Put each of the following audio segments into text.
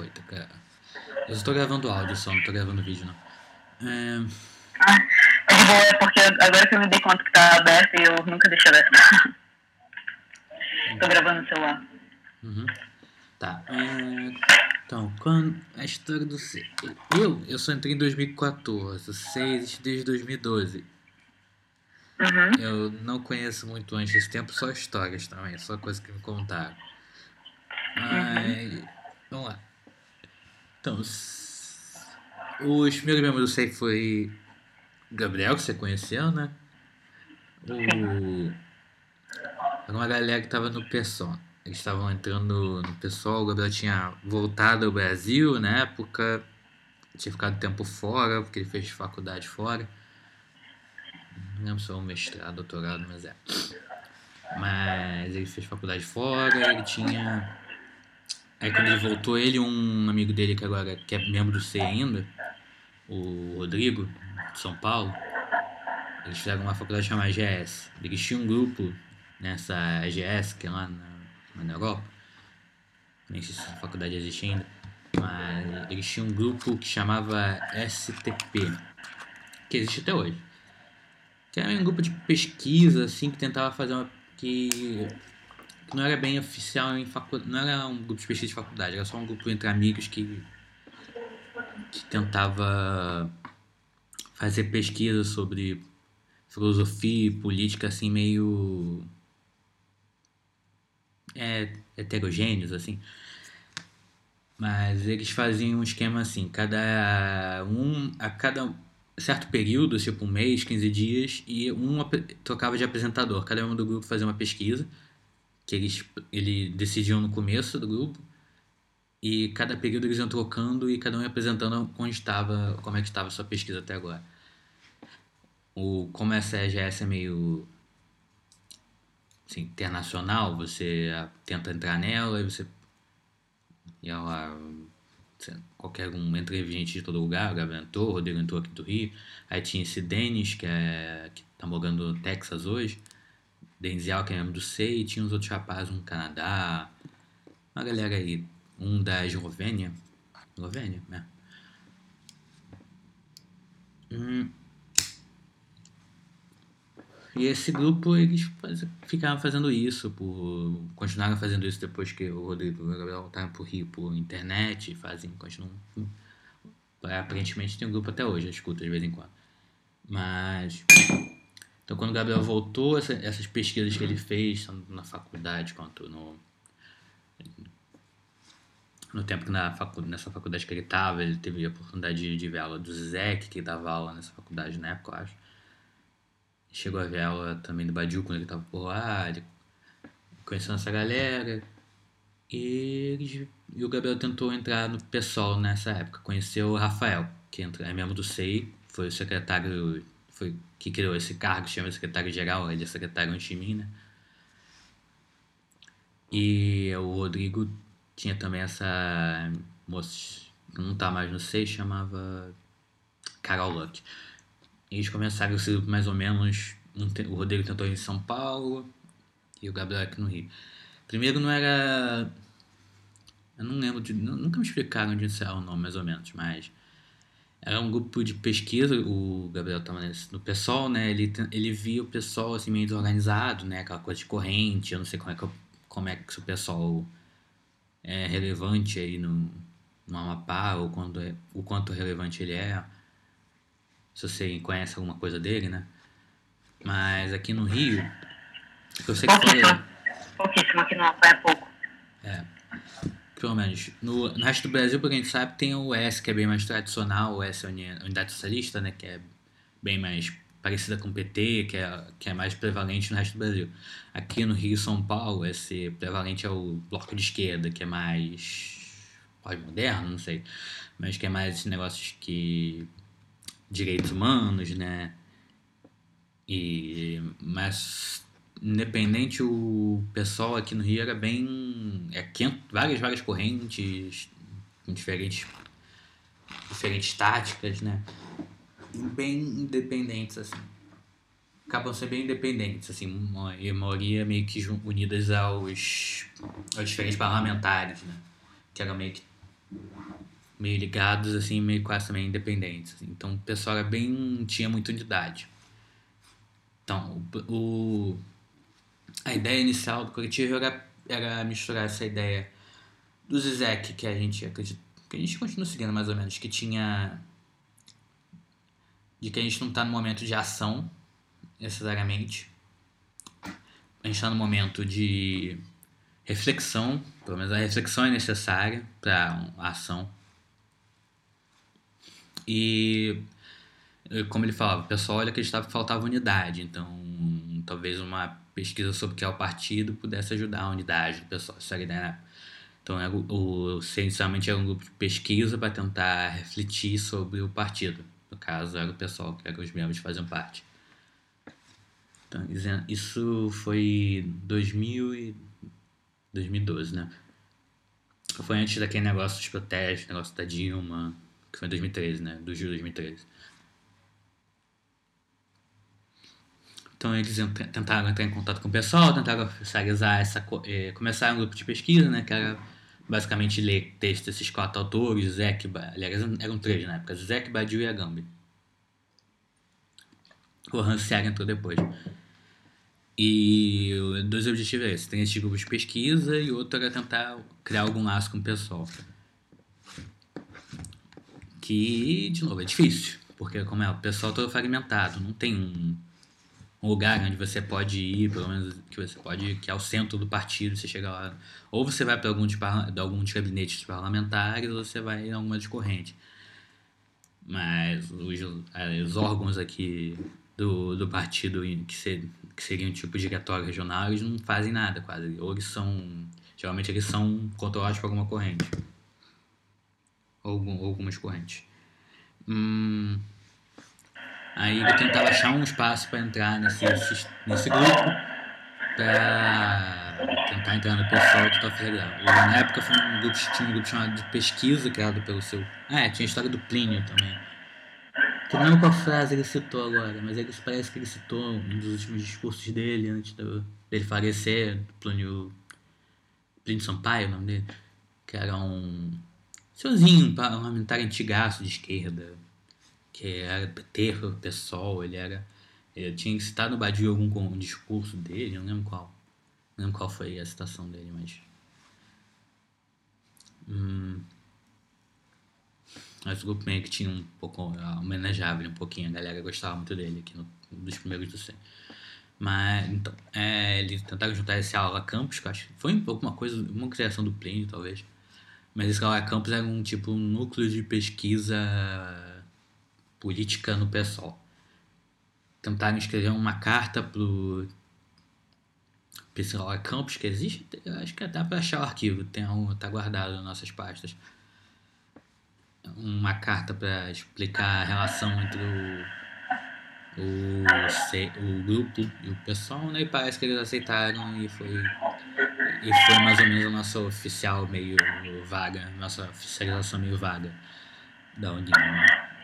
foi, tá, cara? Eu só tô gravando áudio só, não tô gravando vídeo não. É... Ah, mas boa, é porque agora que eu me dei conta que tá aberto e eu nunca deixei aberto. tô gravando no celular. Uhum. Tá. É... Então, quando a história do C. Eu, eu só entrei em 2014, o C existe desde 2012. Uhum. Eu não conheço muito antes desse tempo, só histórias também, só coisas que me contaram. Mas. Vamos lá. Então, os os primeiros membros do SEI foi Gabriel, que você conheceu, né? O. Era uma galera que tava no PSOL. Eles estavam entrando no PSOL, o Gabriel tinha voltado ao Brasil na época, tinha ficado tempo fora, porque ele fez faculdade fora. Não lembro se é um mestrado, doutorado, mas é. Mas ele fez faculdade fora, ele tinha. Aí quando ele voltou, ele e um amigo dele que agora que é membro do C ainda, o Rodrigo, de São Paulo, eles fizeram uma faculdade chamada GS. Eles tinham um grupo nessa GS, que é lá na, na Europa. Nem sei se essa faculdade existe ainda. Mas eles tinham um grupo que chamava STP, que existe até hoje. Que era um grupo de pesquisa, assim, que tentava fazer uma. que, que não era bem oficial em faculdade. Não era um grupo de pesquisa de faculdade, era só um grupo entre amigos que. que tentava fazer pesquisa sobre filosofia e política, assim, meio. É, heterogêneos, assim. Mas eles faziam um esquema assim, cada um, a cada certo período, tipo um mês, 15 dias, e um trocava de apresentador. Cada um do grupo fazia uma pesquisa, que eles ele decidiam no começo do grupo, e cada período eles iam trocando e cada um ia apresentando onde estava, como é que estava a sua pesquisa até agora. O, como essa EGS é meio assim, internacional, você tenta entrar nela e você e ela qualquer um entra em gente de todo lugar, o Gabriel entrou, o Rodrigo entrou aqui do Rio, aí tinha esse Denis, que, é, que tá morando no Texas hoje, Denzel, que é do SEI, tinha uns outros rapazes, um Canadá, uma galera aí, um da Eslovênia, Eslovênia, né? Hum. E esse grupo, eles ficaram fazendo isso, por, continuaram fazendo isso depois que o Rodrigo e o Gabriel voltaram pro Rio por internet, fazem, continuam. Aparentemente tem um grupo até hoje, eu escuto de vez em quando. Mas. Então quando o Gabriel voltou, essa- essas pesquisas que ele fez, tanto na faculdade quanto no. No tempo que na facu, nessa faculdade que ele estava, ele teve a oportunidade de, de ver aula do Zeke, que dava aula nessa faculdade na época, eu acho. Chegou a ver aula também do Badiu quando ele tava por lá, ele conhecendo essa galera. E, e o Gabriel tentou entrar no PSOL nessa época. Conheceu o Rafael, que entra, é membro do SEI, foi o secretário, foi que criou esse cargo, se chama secretário-geral, ele é secretário antes de mim, né? E o Rodrigo tinha também essa moça que não tá mais no SEI, chamava Carol Luck. Eles começaram esse grupo mais ou menos. O Rodrigo tentou ir em São Paulo e o Gabriel aqui no Rio. Primeiro não era. Eu não lembro de. nu- Nunca me explicaram de ser o nome, mais ou menos, mas. Era um grupo de pesquisa, o Gabriel estava no PSOL, né? Ele, ele via o PSOL assim, meio desorganizado, né? Aquela coisa de corrente, eu não sei como é que, eu- como é que o PSOL é relevante aí no, no Amapá, ou quando é, o quanto relevante ele é se você conhece alguma coisa dele, né? Mas aqui no Rio, eu sei que foi, Pouquíssimo. Aqui não, foi há pouco. Pelo menos, no, no resto do Brasil, porque a gente sabe, tem o S, que é bem mais tradicional, o S é a Uni- Unidade Socialista, né? Que é bem mais parecida com o PT, que é, que é mais prevalente no resto do Brasil. Aqui no Rio e São Paulo, esse prevalente é o Bloco de Esquerda, que é mais pós-moderno, não sei, mas que é mais esses negócios que direitos humanos, né? E mas independente o pessoal aqui no Rio era bem é quente, várias várias correntes com diferentes diferentes táticas, né? Bem independentes assim. Acabam sendo bem independentes assim, uma, e a maioria meio que unidas aos aos diferentes parlamentares, né? Que era meio que meio ligados, assim, meio quase também independentes. assim. Então o pessoal era bem. tinha muita unidade. Então, o, o- a ideia inicial do coletivo era, era misturar essa ideia do Zizek, que a gente acredita. que a gente continua seguindo mais ou menos, que tinha. de que a gente não está no momento de ação, necessariamente. A gente está no momento de reflexão, pelo menos a reflexão é necessária para a ação. E como ele falava, o pessoal olha que faltava unidade, então talvez uma pesquisa sobre o que é o partido pudesse ajudar a unidade do pessoal. Essa era a ideia. né? Então era o, C inicialmente era um grupo de pesquisa para tentar refletir sobre o partido. No caso, era o pessoal que era os membros faziam parte. Então, isso foi 2000 e 2012, né? Foi antes daquele negócio dos protestos, negócio da Dilma, que foi em 2013, né? Do julho de 2013. Então eles tentaram entrar em contato com o pessoal, tentaram oficializar essa. eh, começaram um grupo de pesquisa, né? Que era basicamente ler texto desses quatro autores, Zeke, Ba- aliás, eram três na época, Zeke, Badiou e Agamben. O Rancière entrou depois. E dois objetivos é esse, tem esse grupo de pesquisa e outro era tentar criar algum laço com o pessoal. Que, de novo, é difícil, porque como é, o pessoal todo fragmentado, não tem um, um lugar onde você pode ir, pelo menos que você pode ir, que é o centro do partido, você chega lá, ou você vai para algum, de de algum dos gabinetes parlamentares, ou você vai em alguma de corrente. Mas os, eh, os órgãos aqui do, do partido que, ser, que seriam tipo diretório regional, eles não fazem nada quase. Ou eles são. Geralmente eles são controlados por alguma corrente. Ou ou algumas correntes. Hum, aí eu tentava achar um espaço para entrar nesse, nesse, grupo para tentar entrar no pessoal que estava federal. Na época foi um grupo, tinha um grupo chamado de pesquisa criado pelo seu. Ah, é, tinha a história do Plínio também. Que não lembro qual frase ele citou agora, mas ele parece que ele citou um dos últimos discursos dele antes do, dele falecer, Plínio, Plínio Sampaio, o nome dele, que era um senhorzinho parlamentar antigaço de esquerda, que era PT, PSOL, ele era. Ele tinha citado no Badiou algum um discurso dele, não lembro qual. Não lembro qual foi a citação dele, mas. Hum, mas o grupo meio que tinha um pouco. ah, homenageava um pouquinho, a galera gostava muito dele aqui no, dos primeiros do C. Mas, então, é, eles tentaram juntar esse aula campus, que eu acho que foi alguma coisa, uma criação do Plínio, talvez. Mas esse aula campus era um tipo um núcleo de pesquisa política no PSOL. Tentaram escrever uma carta pro Pessoal Campus que existe, acho que dá para achar o arquivo, tem um, tá guardado nas nossas pastas. Uma carta para explicar a relação entre o, o, o grupo e o pessoal, né? E parece que eles aceitaram e foi e foi mais ou menos a nossa oficial meio vaga, nossa oficialização meio vaga da união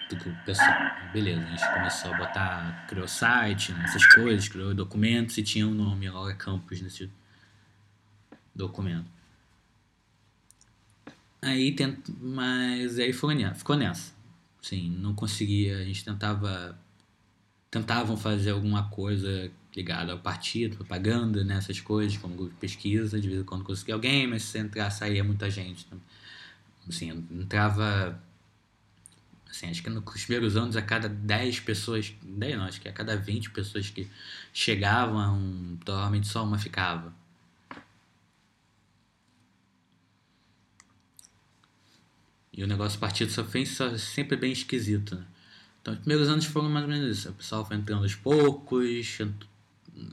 do grupo pessoal. Beleza, a gente começou a botar, criou site, né, essas coisas, criou documentos e tinha o um nome Laura Campos nesse documento. Aí tent... mas aí foi nessa, ficou nessa. Sim, não conseguia, a gente tentava tentavam fazer alguma coisa ligada ao partido, propaganda, né, coisas, como grupo de pesquisa, de vez em quando conseguia alguém, mas se entrar, saía muita gente. né. Assim, entrava assim, acho que nos primeiros anos a cada 10 pessoas, 10 não, acho que a cada 20 pessoas que chegavam, provavelmente só uma ficava. E o negócio partido só foi sempre bem esquisito, né? Então, os primeiros anos foram mais ou menos isso. O pessoal foi entrando aos poucos,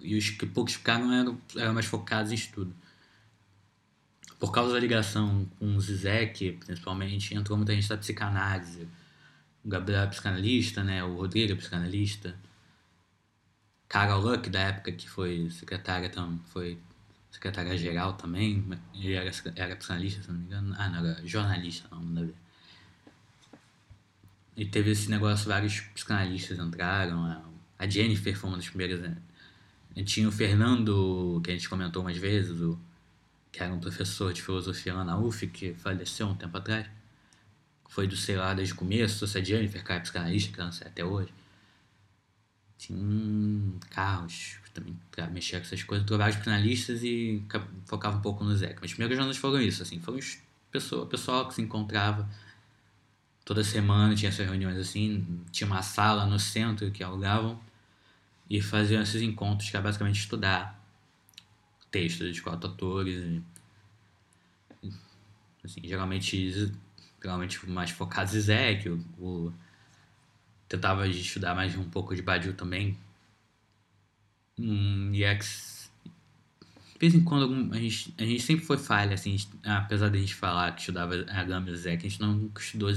e os que poucos ficaram eram, eram mais focados em estudo. Por causa da ligação com o Zizek, principalmente, entrou muita gente da psicanálise. O Gabriel é psicanalista, né? O Rodrigo é psicanalista. Carol Luck, da época que foi secretária, foi secretária-geral também, ele era, era psicanalista, se não me engano. Ah, não, era jornalista, não, nada a ver. E teve esse negócio, vários psicanalistas entraram. A Jennifer foi uma das primeiras. Né? Tinha o Fernando, que a gente comentou umas vezes, o, que era um professor de filosofia lá na UF, que faleceu um tempo atrás. Foi do sei lá desde o começo, se a Jennifer, é psicanalista, sei até hoje. Um, carros, também mexia com essas coisas, trabalhava os finalistas e focava um pouco no Zeca. Mas os primeiros jornais foram isso, assim, foram pessoa, pessoal que se encontrava toda semana, tinha essas reuniões assim, tinha uma sala no centro que alugavam e faziam esses encontros que era basicamente estudar textos de quatro autores. E, assim, geralmente, geralmente mais focados em Zé, o, o tentava estudar mais um pouco de Badiou também. Hum, e X. De vez em quando a gente, a gente sempre foi falha, assim, apesar de a gente falar que estudava a Gama e que a gente não estudou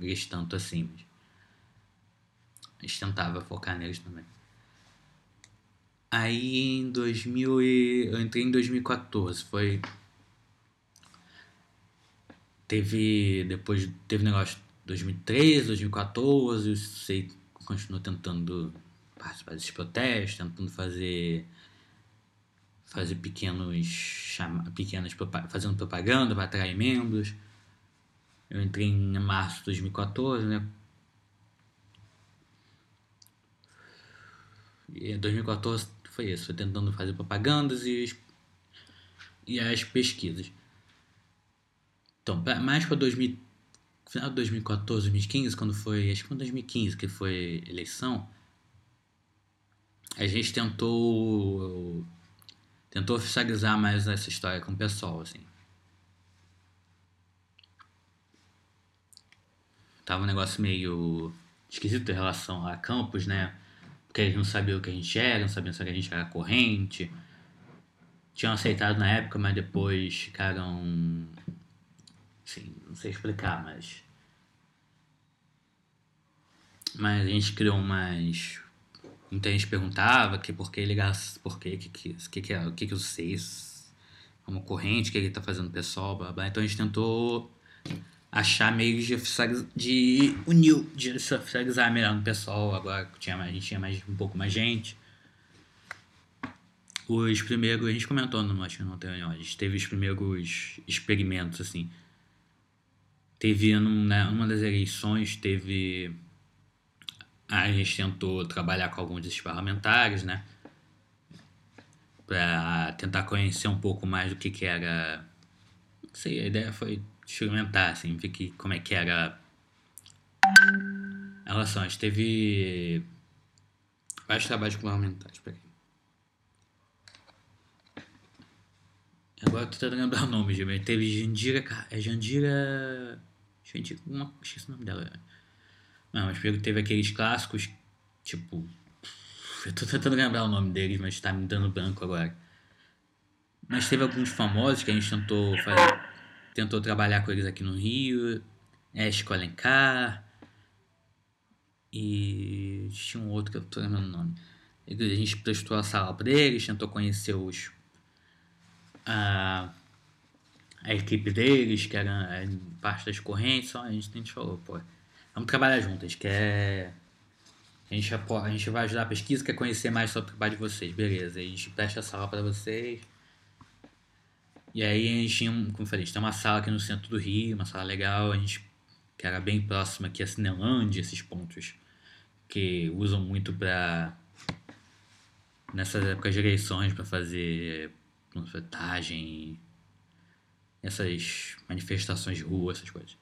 eles tanto assim. Mas a gente tentava focar neles também. Aí em 2000 e... eu entrei em 2014, foi teve depois teve negócio 2013, 2014, sei continuou tentando participar desses protestos, tentando fazer fazer pequenos chama, pequenas fazendo propaganda para atrair membros. Eu entrei em março de 2014, né? E 2014 foi isso, foi tentando fazer propagandas e, e as pesquisas. Então, mais para 2000 final de 2014, 2015, quando foi, acho que foi 2015 que foi eleição, a gente tentou tentou oficializar mais essa história com o pessoal, assim. Tava um negócio meio esquisito em relação a campos, né? Porque eles não sabiam o que a gente era, não sabiam se a gente era corrente. Tinham aceitado na época, mas depois ficaram. Assim, não sei explicar, mas. Mas a gente criou umas. Muita gente perguntava que por que ligar. Por que, que, que, que, que, é, o que, que vocês. Como corrente, o que ele tá fazendo o pessoal, blá, blá. Então a gente tentou achar meios de, de unir, de se oficializar melhor no pessoal. Agora mais, a gente tinha mais, um pouco mais gente. Os primeiros, a gente comentou no que não tem a gente teve os primeiros experimentos, assim. Teve né, uma das eleições, teve. A gente tentou trabalhar com alguns desses parlamentares, né? Para tentar conhecer um pouco mais do que, que era. Não sei, a ideia foi experimentar, assim, ver que, como é que era a relação. A gente teve vários trabalhos parlamentares, peraí. Agora eu tô tentando lembrar o nome, gente. Teve Jandira. É Jandira. Jandira. Uma, esqueci o nome dela. Não, mas teve aqueles clássicos, tipo. Eu tô tentando lembrar o nome deles, mas tá me dando branco agora. Mas teve alguns famosos que a gente tentou fazer tentou trabalhar com eles aqui no Rio, Esco Alencar, e tinha um outro que eu tô lembrando o nome. A gente prestou a sala para eles, tentou conhecer os a equipe deles, que era parte das correntes, só a gente, gente falou, pô, vamos trabalhar juntos, a gente quer. A gente, a gente vai ajudar a pesquisa, quer conhecer mais sobre o trabalho de vocês, beleza. A gente presta a sala para vocês e aí a gente tinha, como eu falei, a gente tem uma sala aqui no centro do Rio, uma sala legal, a gente que era bem próxima aqui a Cinelândia, esses pontos que usam muito para nessas épocas de eleições para fazer panfletagem, essas manifestações de rua, essas coisas.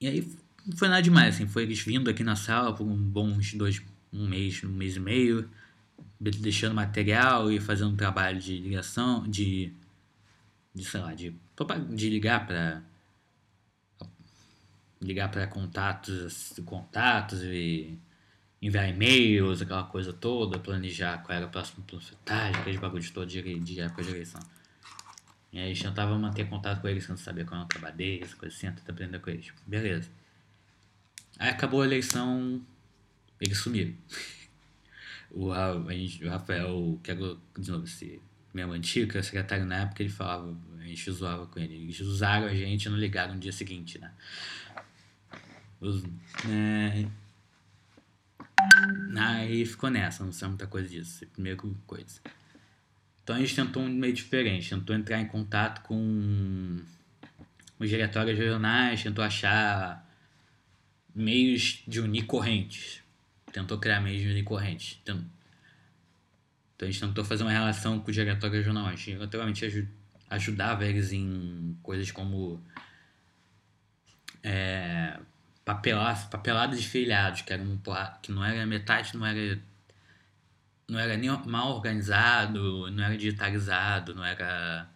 E aí não foi nada demais, assim, foi eles vindo aqui na sala por um bons dois, um mês, um mês e meio, deixando material e fazendo trabalho de ligação, de de sei lá, de, de ligar para ligar para contatos, contatos e enviar e-mails, aquela coisa toda, planejar qual era a próxima panfletagem, aqueles bagulhos todos de, de época de eleição. E aí a gente tentava manter contato com eles, sem saber qual era o trabalho deles, coisa assim, tentar aprender com eles. Beleza. Aí acabou a eleição, eles sumiram. o, Rafael, quero de novo esse mesmo antigo, que secretário na época, ele falava, a gente zoava com ele. Eles usaram a gente e não ligaram no dia seguinte, né? Os, é... Aí ficou nessa, não sei muita coisa disso. Primeira coisa. Então a gente tentou um meio diferente, tentou entrar em contato com os diretórios regionais, tentou achar meios de unir correntes. Tentou criar meios de unir correntes. Então, a gente tentou fazer uma relação com o diretório regional. A gente naturalmente ajudava eles em coisas como é, papelar, papelada de filiados, que, era um, que não era metade, não era não era nem mal organizado, não era digitalizado, não era.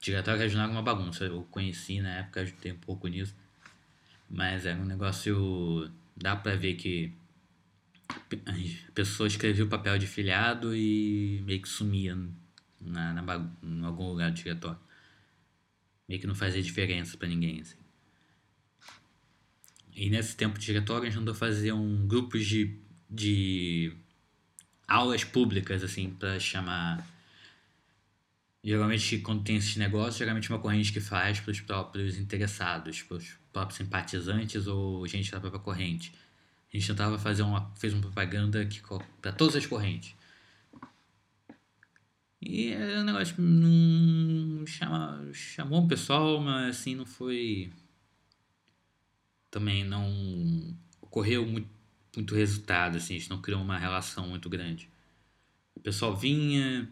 Diretório regional era uma bagunça. Eu conheci na época, ajudei um pouco nisso. Mas era um negócio. Dá pra ver que a pessoa escrevia o papel de filiado e meio que sumia na, na, em algum lugar do diretório. Meio que não fazia diferença para ninguém, assim. E nesse tempo de diretório a gente andou fazer um grupos de, de aulas públicas, assim, para chamar. Geralmente, quando tem esses negócios, geralmente é uma corrente que faz para os próprios interessados, para os próprios simpatizantes ou gente da própria corrente. A gente tentava fazer uma, fez uma propaganda para todas as correntes. E é um negócio que não chama, chamou o pessoal, mas assim não foi. Também não ocorreu muito muito resultado, assim, a gente não criou uma relação muito grande. O pessoal vinha,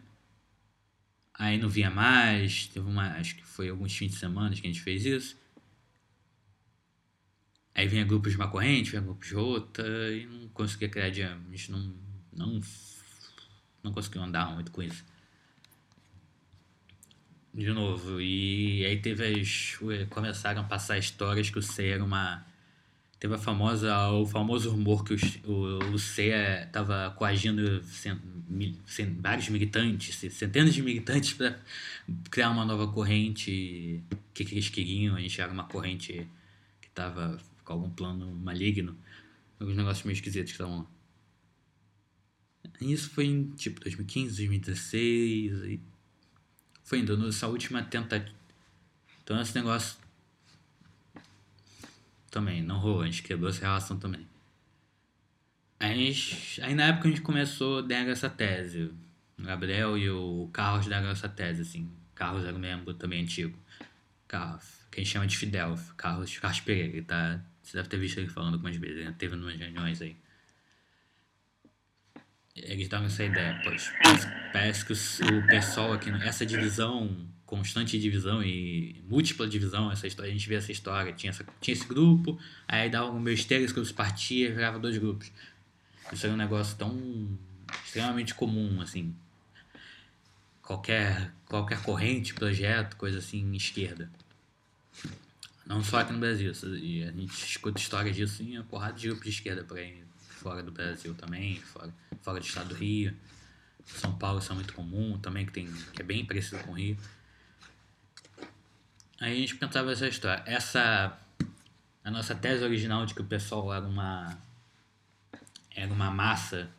aí não vinha mais, teve uma, acho que foi alguns fins de semana que a gente fez isso. Aí vinha grupos de uma corrente, vinha grupos de outra, e não conseguia criar de, a gente não, não, não conseguiu andar muito com isso. De novo, e aí teve as. Começaram a passar histórias que o C era uma Teve a famosa, o famoso rumor que o, o, o estava coagindo cent, cent, vários militantes, centenas de militantes para criar uma nova corrente que, que eles queriam. A gente era uma corrente que estava com algum plano maligno. Alguns negócios meio esquisitos que estavam lá. Isso foi em tipo 2015, 2016. E foi indo nessa última tentativa. Então esse negócio também, não rolou, a gente quebrou essa relação também. Aí, aí na época a gente começou a dar essa tese. O Gabriel e o Carlos deram essa tese, assim. Carlos era um membro também antigo. Carlos, que a gente chama de Fidel, Carlos, Carlos Pereira, tá? Você deve ter visto ele falando algumas vezes, ele teve umas reuniões aí. Eles davam essa ideia, pois parece que o, o pessoal aqui, essa divisão constante divisão e múltipla divisão, essa história, a gente vê essa história, tinha, essa, tinha esse grupo, aí dava um besteira, esse grupo partia, virava dois grupos. Isso era um negócio tão extremamente comum, assim. Qualquer, qualquer corrente, projeto, coisa assim, esquerda. Não só aqui no Brasil, e a gente escuta histórias disso em uma porrada de grupos de esquerda por aí, fora do Brasil também, fora, fora do estado do Rio. São Paulo isso é muito comum também, que, tem, que é bem parecido com o Rio. Aí a gente pensava essa história. Essa. A nossa tese original de que o pessoal era uma. Era uma massa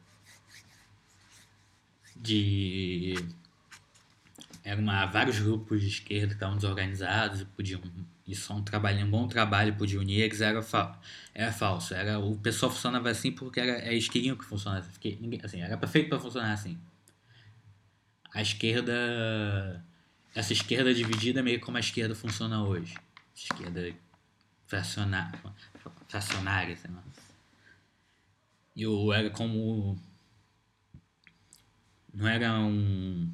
de. Era uma, vários grupos de esquerda que estavam desorganizados e podiam. E só um trabalho, um bom trabalho podia unir eles era, fa, era falso. Era, o pessoal funcionava assim porque era, eles queriam que funcionasse. Assim, era perfeito para funcionar assim. A esquerda essa esquerda dividida é meio como a esquerda funciona hoje. Esquerda fracionária, fracionária sei lá. Era como. Não era um.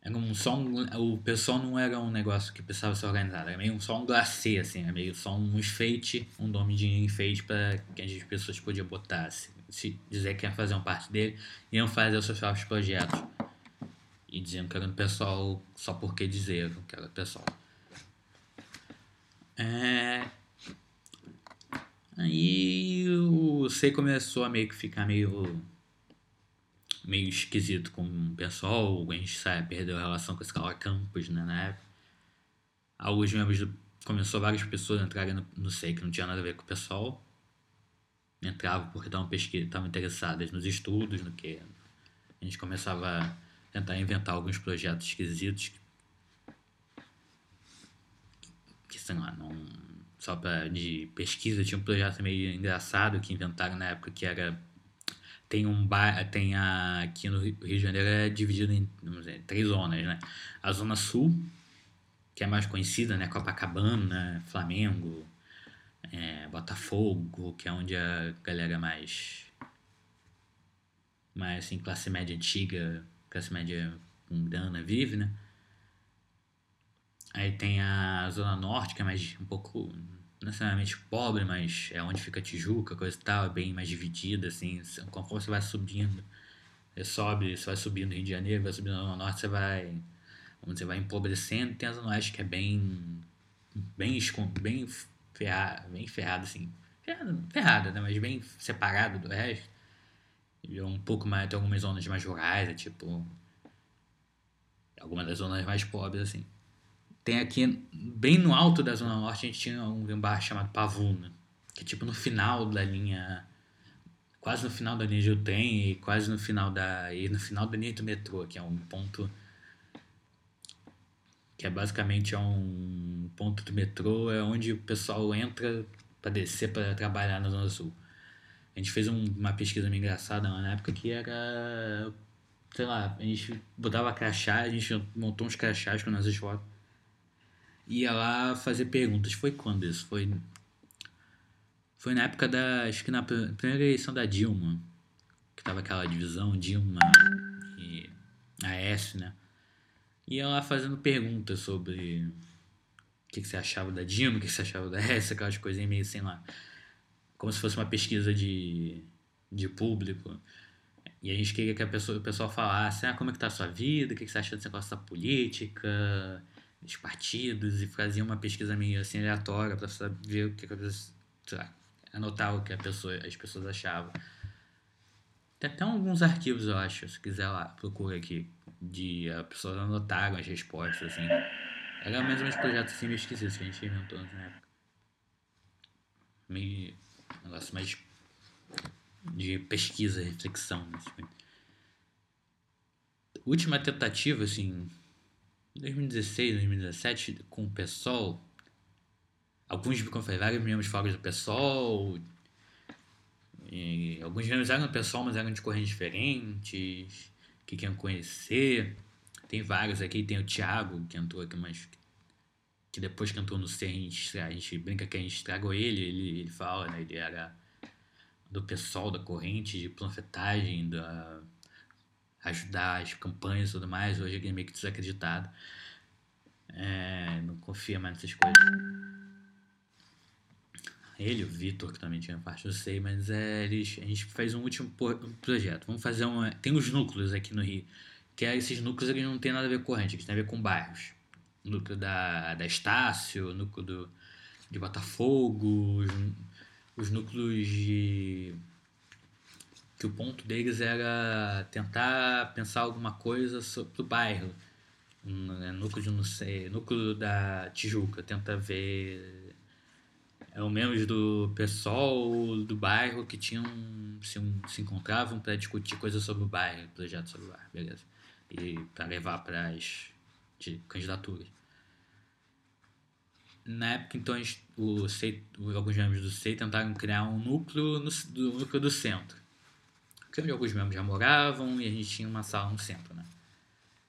Era um só um, O pessoal não era um negócio que precisava ser organizado. Era meio só um glacê, assim. Era meio só um enfeite, um nome de enfeite para que as pessoas podiam botar. Assim, se dizer que iam fazer uma parte dele, iam fazer os seus próprios projetos e dizendo que era do pessoal só porque dizer que era pessoal. É... Aí o C começou a meio que ficar meio meio esquisito com o pessoal, a gente sabe, perdeu a relação com esse cara Campos, né, na época. Alguns membros do, começou várias pessoas a entrarem no, no SEI que não tinha nada a ver com o pessoal. Entravam porque estavam pesquisa, estavam interessadas nos estudos, no que a gente começava tentar inventar alguns projetos esquisitos que, que sei lá, não só para de pesquisa tinha um projeto meio engraçado que inventaram na época que era tem um bar, tem a, aqui no Rio de Janeiro é dividido em dizer, três zonas, né? A zona sul, que é mais conhecida, né? Copacabana, Flamengo, é, Botafogo, que é onde a galera mais. mais assim, classe média antiga, classe média com grana vive, né? Aí tem a Zona Norte, que é mais um pouco, não necessariamente pobre, mas é onde fica Tijuca, coisa e tal, é bem mais dividida, assim, conforme você vai subindo, você sobe, você vai subindo Rio de Janeiro, vai subindo na Zona Norte, você vai, você vai empobrecendo, tem a Zona Oeste que é bem, bem, bem ferrada, bem ferrada, assim, ferrada, ferrada, né, mas bem separada do resto, e é um pouco mais, tem algumas zonas mais rurais, é tipo, algumas das zonas mais pobres, assim. Tem aqui, bem no alto da Zona Norte, a gente tinha um bairro chamado Pavuna, que é tipo no final da linha. Quase no final da linha de trem e quase no final da. E no final da linha do metrô, que é um ponto. Que é basicamente é um ponto do metrô, é onde o pessoal entra para descer para trabalhar na Zona Sul. A gente fez um, uma pesquisa meio engraçada na época que era. Sei lá, a gente botava crachá, a gente montou uns crachás com nossas fotos ia lá fazer perguntas. Foi quando isso? Foi. Foi na época da. Acho que na primeira eleição da Dilma. Que tava aquela divisão Dilma e AS, né? Ia lá fazendo perguntas sobre o que, que você achava da Dilma, o que, que você achava da S, aquelas coisas meio assim lá. Como se fosse uma pesquisa de, de público. E a gente queria que a pessoa, o pessoal falasse, ah, como é que tá a sua vida, o que, você acha desse negócio da política, dos partidos e fazia uma pesquisa meio assim aleatória para saber o que, que lá, anotar o que a pessoa, as pessoas achavam. Tem até alguns arquivos, eu acho, se quiser lá, procura aqui, de as pessoas anotaram as respostas, assim. Era mais ou menos projeto assim meio esquisito que a gente inventou na época. Meio negócio mais de pesquisa, reflexão. Assim. Última tentativa, assim, 2016, 2017, com o PSOL, alguns, falei, vários membros falam do PSOL, e alguns membros eram do PSOL, mas eram de correntes diferentes, que queriam conhecer. Tem vários aqui, tem o Thiago, que entrou aqui, mas que depois que entrou no C, a gente, a gente brinca que a gente estragou ele, ele, ele fala, né, ele era do PSOL, da corrente de planfetagem, da ajudar as campanhas e tudo mais. Hoje ele é meio que desacreditado. É, não confia mais nessas coisas. Ele, o Vitor, que também tinha parte, eu sei, mas é, eles, a gente fez um último projeto. Vamos fazer uma. Tem os núcleos aqui no Rio, que é, esses núcleos eles não tem nada a ver com corrente, eles têm a ver com bairros. Núcleo da, da Estácio, núcleo do, de Botafogo, os, os núcleos de que o ponto deles era tentar pensar alguma coisa sobre o bairro. Né, núcleo de não sei, núcleo da Tijuca, tenta ver é o membros do pessoal do bairro que tinham se, se encontravam para discutir coisas sobre o bairro, projetos sobre o bairro, beleza? E para levar para as candidaturas. Na época, então, o SEI, alguns membros do SEI tentaram criar um núcleo no, do núcleo do centro que onde alguns membros já moravam e a gente tinha uma sala no centro, né?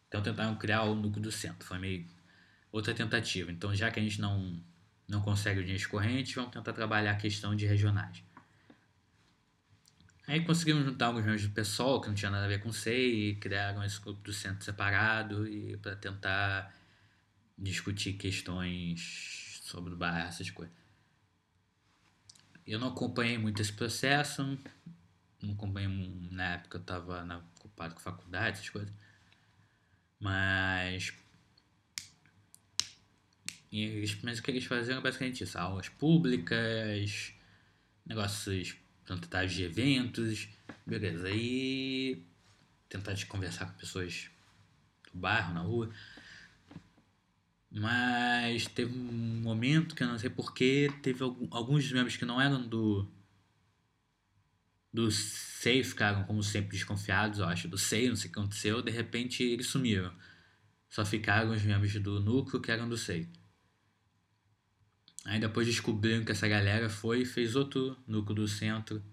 Então tentaram criar o núcleo do centro, foi meio outra tentativa. Então já que a gente não não consegue o dinheiro corrente, vamos tentar trabalhar a questão de regionais. Aí conseguimos juntar alguns membros do pessoal que não tinha nada a ver com SEI e criaram esse grupo do centro separado e para tentar discutir questões sobre o bairro, essas coisas. Eu não acompanhei muito esse processo, não acompanhei na época eu estava ocupado com faculdade, essas coisas. Mas e mas o que eles faziam é basicamente isso, aulas públicas, negócios, tentativas de eventos, beleza. Aí tentar de conversar com pessoas do bairro, na rua. Mas teve um momento que eu não sei porquê, teve alguns membros que não eram do do SEI ficaram, como sempre, desconfiados, eu acho, do SEI, não sei o que aconteceu, de repente eles sumiram. Só ficaram os membros do núcleo que eram do SEI. Aí depois descobriram que essa galera foi e fez outro núcleo do centro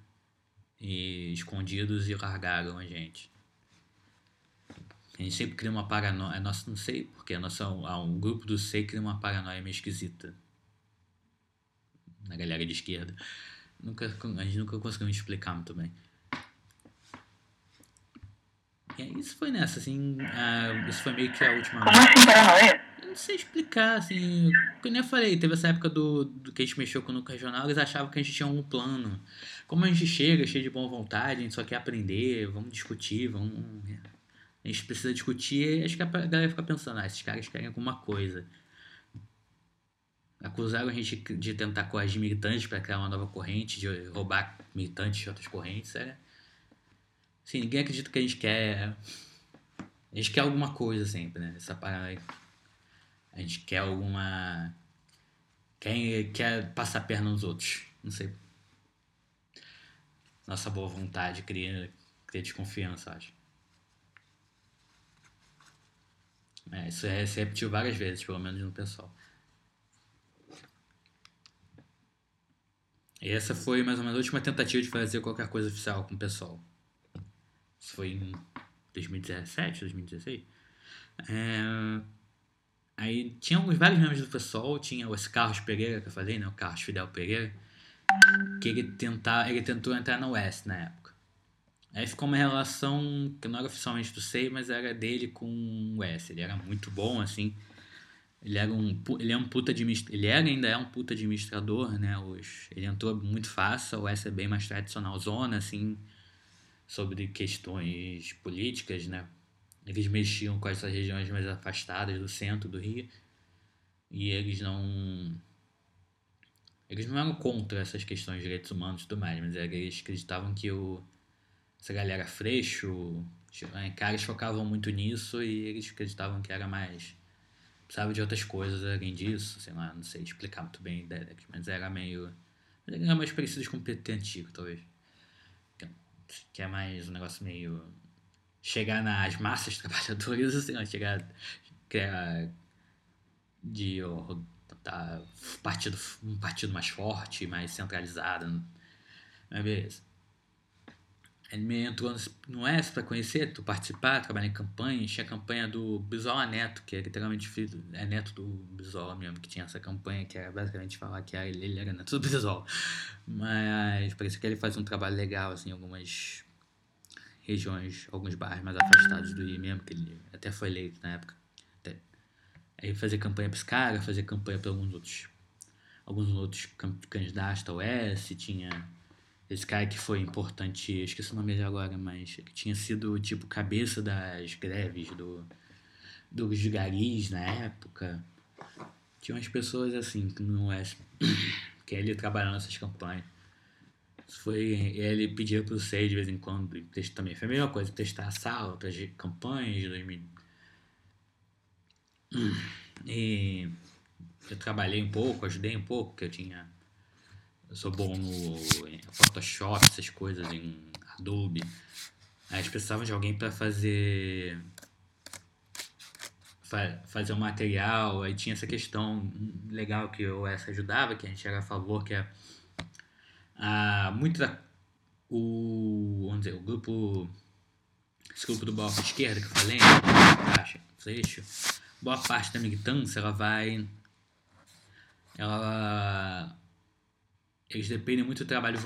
e escondidos e largaram a gente. A gente sempre cria uma paranoia. A nossa, não sei, porque a nossa, um grupo do SEI cria uma paranoia meio esquisita. Na galera de esquerda. Nunca, a gente nunca conseguiu explicar muito bem. Aí, isso foi nessa, assim. Isso foi meio que a última. Como assim paranoia? Eu não sei explicar, assim. Como eu falei, teve essa época do, do que a gente mexeu com o Nuca Regional, eles achavam que a gente tinha um plano. Como a gente chega, cheio de boa vontade, a gente só quer aprender, vamos discutir, vamos. A gente precisa discutir, acho que a galera fica pensando, ah, esses caras querem alguma coisa. Acusaram a gente de tentar coagir militantes para criar uma nova corrente, de roubar militantes de outras correntes, era. Sim, ninguém acredita que a gente quer. A gente quer alguma coisa sempre, né? Essa parada. A gente quer alguma. Quer, quer passar a perna nos outros. Não sei. Nossa boa vontade cria, cria desconfiança, acho. É, isso é, se repetiu várias vezes, pelo menos no pessoal. E essa foi mais ou menos a última tentativa de fazer qualquer coisa oficial com o pessoal. Isso foi em 2017, 2016. É... Aí tinha alguns vários membros do pessoal, tinha o Carlos Pereira que eu falei, né? O Carlos Fidel Pereira, que ele, tentar, ele tentou entrar na West na época. Aí ficou uma relação que não era oficialmente do SEI, mas era dele com o S. Ele era muito bom, assim. Ele era um, ele é um puta. Ele era, ainda é um puta administrador, né? Os, ele entrou muito fácil, o S é bem mais tradicional zona, assim, sobre questões políticas, né? Eles mexiam com essas regiões mais afastadas do centro do Rio. E eles não. Eles não eram contra essas questões de direitos humanos e tudo mais, mas eles acreditavam que o essa galera Freixo, caras focavam muito nisso e eles acreditavam que era mais. Precisava de outras coisas além disso, sei lá, não sei explicar muito bem a ideia mas era meio. Era mais parecido com o PT antigo, talvez. Que é mais um negócio meio. Chegar nas massas trabalhadoras, assim, ó, chegar. Criar. De. Tá, partido, um partido mais forte, mais centralizado. Mas beleza. Ele me entrou no S para conhecer, tu participar, trabalhar em campanha. Tinha a campanha do Brizola Neto, que é literalmente filho, é neto do Brizola mesmo, que tinha essa campanha que era basicamente falar que ele, ele era neto do Brizola. Mas parece que ele faz um trabalho legal assim, em algumas regiões, alguns bairros mais afastados do I mesmo, que ele até foi eleito na época. Até. Aí fazer campanha para esse cara, fazer campanha para alguns outros, alguns outros candidatos ao S, tinha esse cara que foi importante, esqueci o nome dele agora, mas que tinha sido tipo cabeça das greves do, dos garis na época. Tinha umas pessoas assim que não é que ele trabalhando nessas campanhas. Foi, ele pedia pro SEI de vez em quando, também foi a mesma coisa, testar a sala para campanhas de 2000. E eu trabalhei um pouco, ajudei um pouco, porque eu tinha eu sou bom no Photoshop, essas coisas, em Adobe. Aí eles precisavam de alguém para fazer fazer um material, aí tinha essa questão legal que o S ajudava, que a gente era a favor, que é a, muito da, o, vamos dizer, o grupo esse grupo do bloco de esquerda que eu falei, caixa, freixo, boa parte da militância ela vai ela eles dependem muito do trabalho,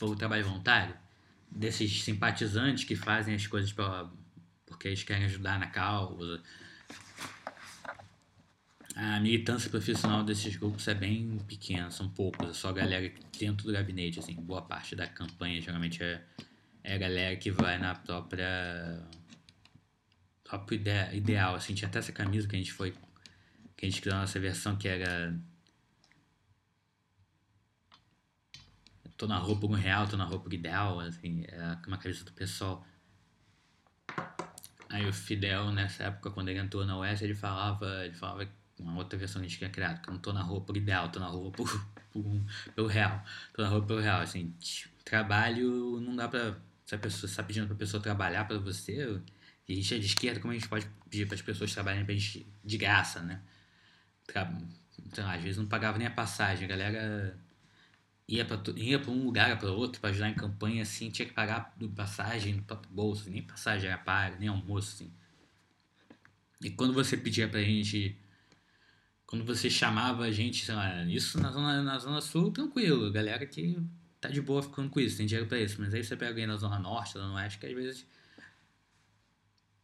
do trabalho voluntário, desses simpatizantes que fazem as coisas pela, porque eles querem ajudar na causa. A militância profissional desses grupos é bem pequena, são poucos, é só a galera dentro do gabinete, assim, boa parte da campanha geralmente é, é a galera que vai na própria próprio ideal, assim, tinha até essa camisa que a gente foi que a gente criou a nossa versão que era tô na rua por real, tô na rua por ideal, assim, é uma cabeça do pessoal. Aí o Fidel, nessa época, quando ele entrou na UES, ele falava, ele falava uma outra versão que a gente tinha criado, que eu não tô na rua por ideal, tô na um, pelo real. Tô na rua pelo real, assim, trabalho não dá pra, se a pessoa está pedindo pra pessoa trabalhar pra você, e a gente é de esquerda, como a gente pode pedir para as pessoas trabalharem pra gente de graça, né? Tra, lá, às vezes não pagava nem a passagem, a galera ia para um lugar para outro para ajudar em campanha assim tinha que pagar passagem no próprio bolso nem passagem era paga nem almoço assim E quando você pedia pra gente. Quando você chamava a gente, sei lá, isso na zona, na zona sul, tranquilo. Galera que tá de boa ficando com isso, tem dinheiro pra isso. Mas aí você pega alguém na zona norte, zona oeste, que às vezes.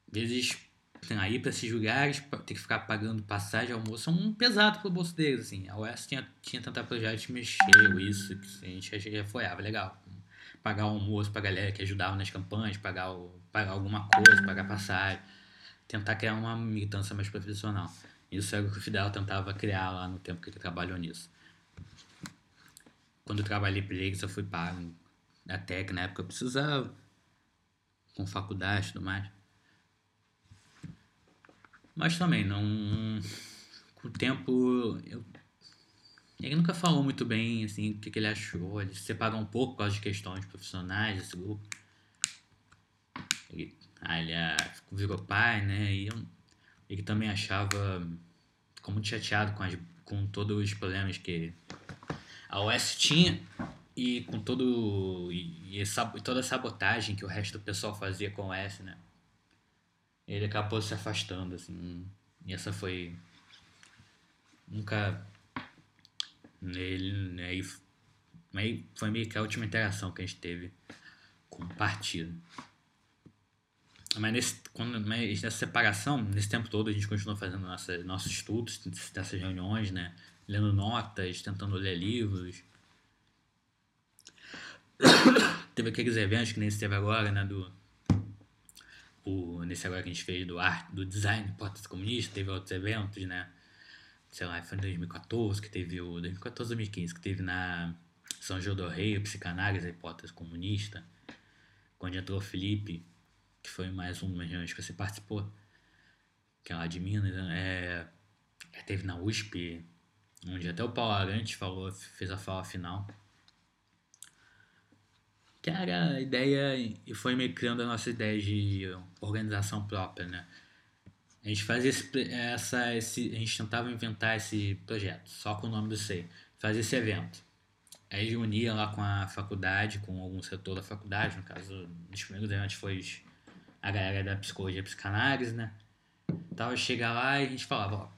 Às vezes aí para esses lugares, ter que ficar pagando passagem, almoço, é um pesado pro bolso deles, assim. A Oeste tinha, tinha tanta projeto que mexeu isso, que a gente já foi, ah, legal. Pagar o almoço pra galera que ajudava nas campanhas, pagar, o, pagar alguma coisa, pagar passagem. Tentar criar uma militância mais profissional. Isso era o que o Fidel tentava criar lá no tempo que ele trabalhou nisso. Quando eu trabalhei para eles, eu fui pago até que na época eu precisava, com faculdade e tudo mais. Mas também, não. Com o tempo. Eu, ele nunca falou muito bem assim, o que, que ele achou. Ele se separou um pouco causa de questões profissionais desse grupo. Ele, ah, ele é, virou pai, né? E eu, ele também achava. Ficou muito chateado com, as, com todos os problemas que a OS tinha e com todo. E, e, e toda a sabotagem que o resto do pessoal fazia com a OS, né? Ele acabou se afastando, assim. E essa foi. Nunca. Ele. Aí, aí foi meio que a última interação que a gente teve com o partido. Mas, nesse, quando, mas nessa separação, nesse tempo todo, a gente continuou fazendo nossa, nossos estudos, dessas reuniões, né? Lendo notas, tentando ler livros. teve aqueles eventos que nem se teve agora, né? Do, o, nesse agora que a gente fez do arte, do design hipótese comunista, teve outros eventos, né? Sei lá, foi em 2014 que teve o 2014 2015 que teve na São João do Rei, psicanálise, a hipótese comunista, quando entrou o Felipe, que foi mais um das reuniões que você participou, que é lá de Minas, né? é, teve na USP, onde até o Paulo Arantes falou, fez a fala final era a ideia e foi meio criando a nossa ideia de organização própria, né? A gente fazia esse, essa, esse, a gente tentava inventar esse projeto, só com o nome do SEI, fazia esse evento. Aí unia lá com a faculdade, com algum setor da faculdade, no caso, nos primeiros eventos foi a galera da psicologia psicanálise, né? Então, chega lá e a gente falava, ó,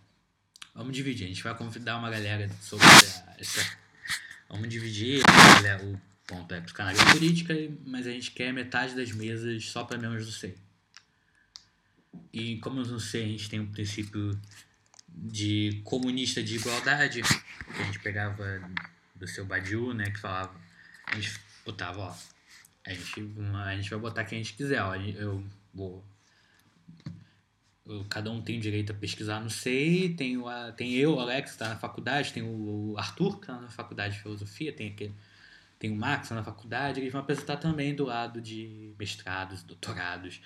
vamos dividir, a gente vai convidar uma galera sobre essa, vamos dividir o ponto é psicanálise política, mas a gente quer metade das mesas só para membros do SEI. E como no SEI a gente tem um princípio de comunista de igualdade, que a gente pegava do seu Badiou, né, que falava, a gente botava, ó, a gente, a gente vai botar quem a gente quiser, ó, eu vou cada um tem direito a pesquisar no SEI, tem, o, tem eu, o Alex, que está na faculdade, tem o Arthur, que está na faculdade de filosofia, tem aquele tem o Max na faculdade, eles vão apresentar também do lado de mestrados, doutorados.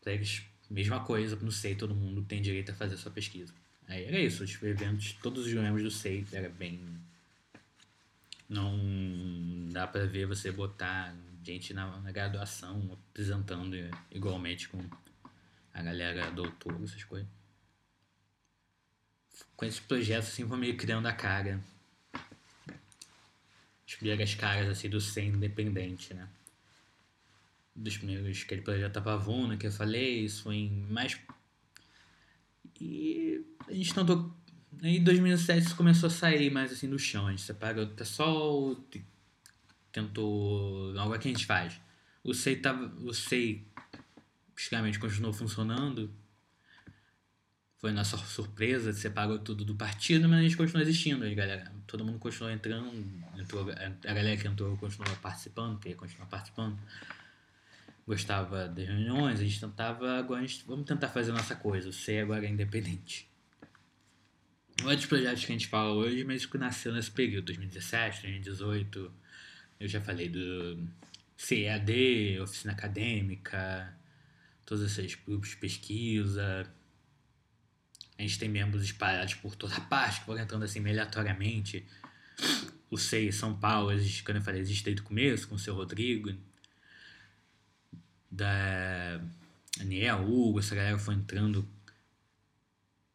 Para eles, mesma coisa, não sei, todo mundo tem direito a fazer a sua pesquisa. Aí era isso, tipo, eventos, todos os membros do SEI era bem. Não dá para ver você botar gente na, na, graduação apresentando igualmente com a galera doutor, essas coisas. Com esses projetos assim, vou meio criando a cara as primeiras caras assim, do ser independente, né? Dos primeiros, aquele projeto Pavuna que eu falei, isso foi em mais. E a gente tentou. Em 2007 isso começou a sair mais assim do chão. A gente separou do pessoal, tentou. Algo que a gente faz. O SEI tava. O SEI praticamente continuou funcionando. Foi nossa surpresa, separou tudo do partido, mas a gente continuou existindo, aí, galera. Todo mundo continuou entrando, entrou, a galera que entrou continuou participando, queria continuar participando. Gostava das reuniões, a gente tentava, agora a gente, vamos tentar fazer a nossa coisa, o C agora é independente. Outros projetos que a gente fala hoje, mas que nasceu nesse período, 2017, 2018, eu já falei do CEAD, oficina acadêmica, todos esses grupos de pesquisa, a gente tem membros espalhados por toda parte, que vão entrando assim aleatoriamente. O SEI São Paulo, quando eu falei, existe desde o começo, com o seu Rodrigo. Da Aniel, Hugo, essa galera foi entrando.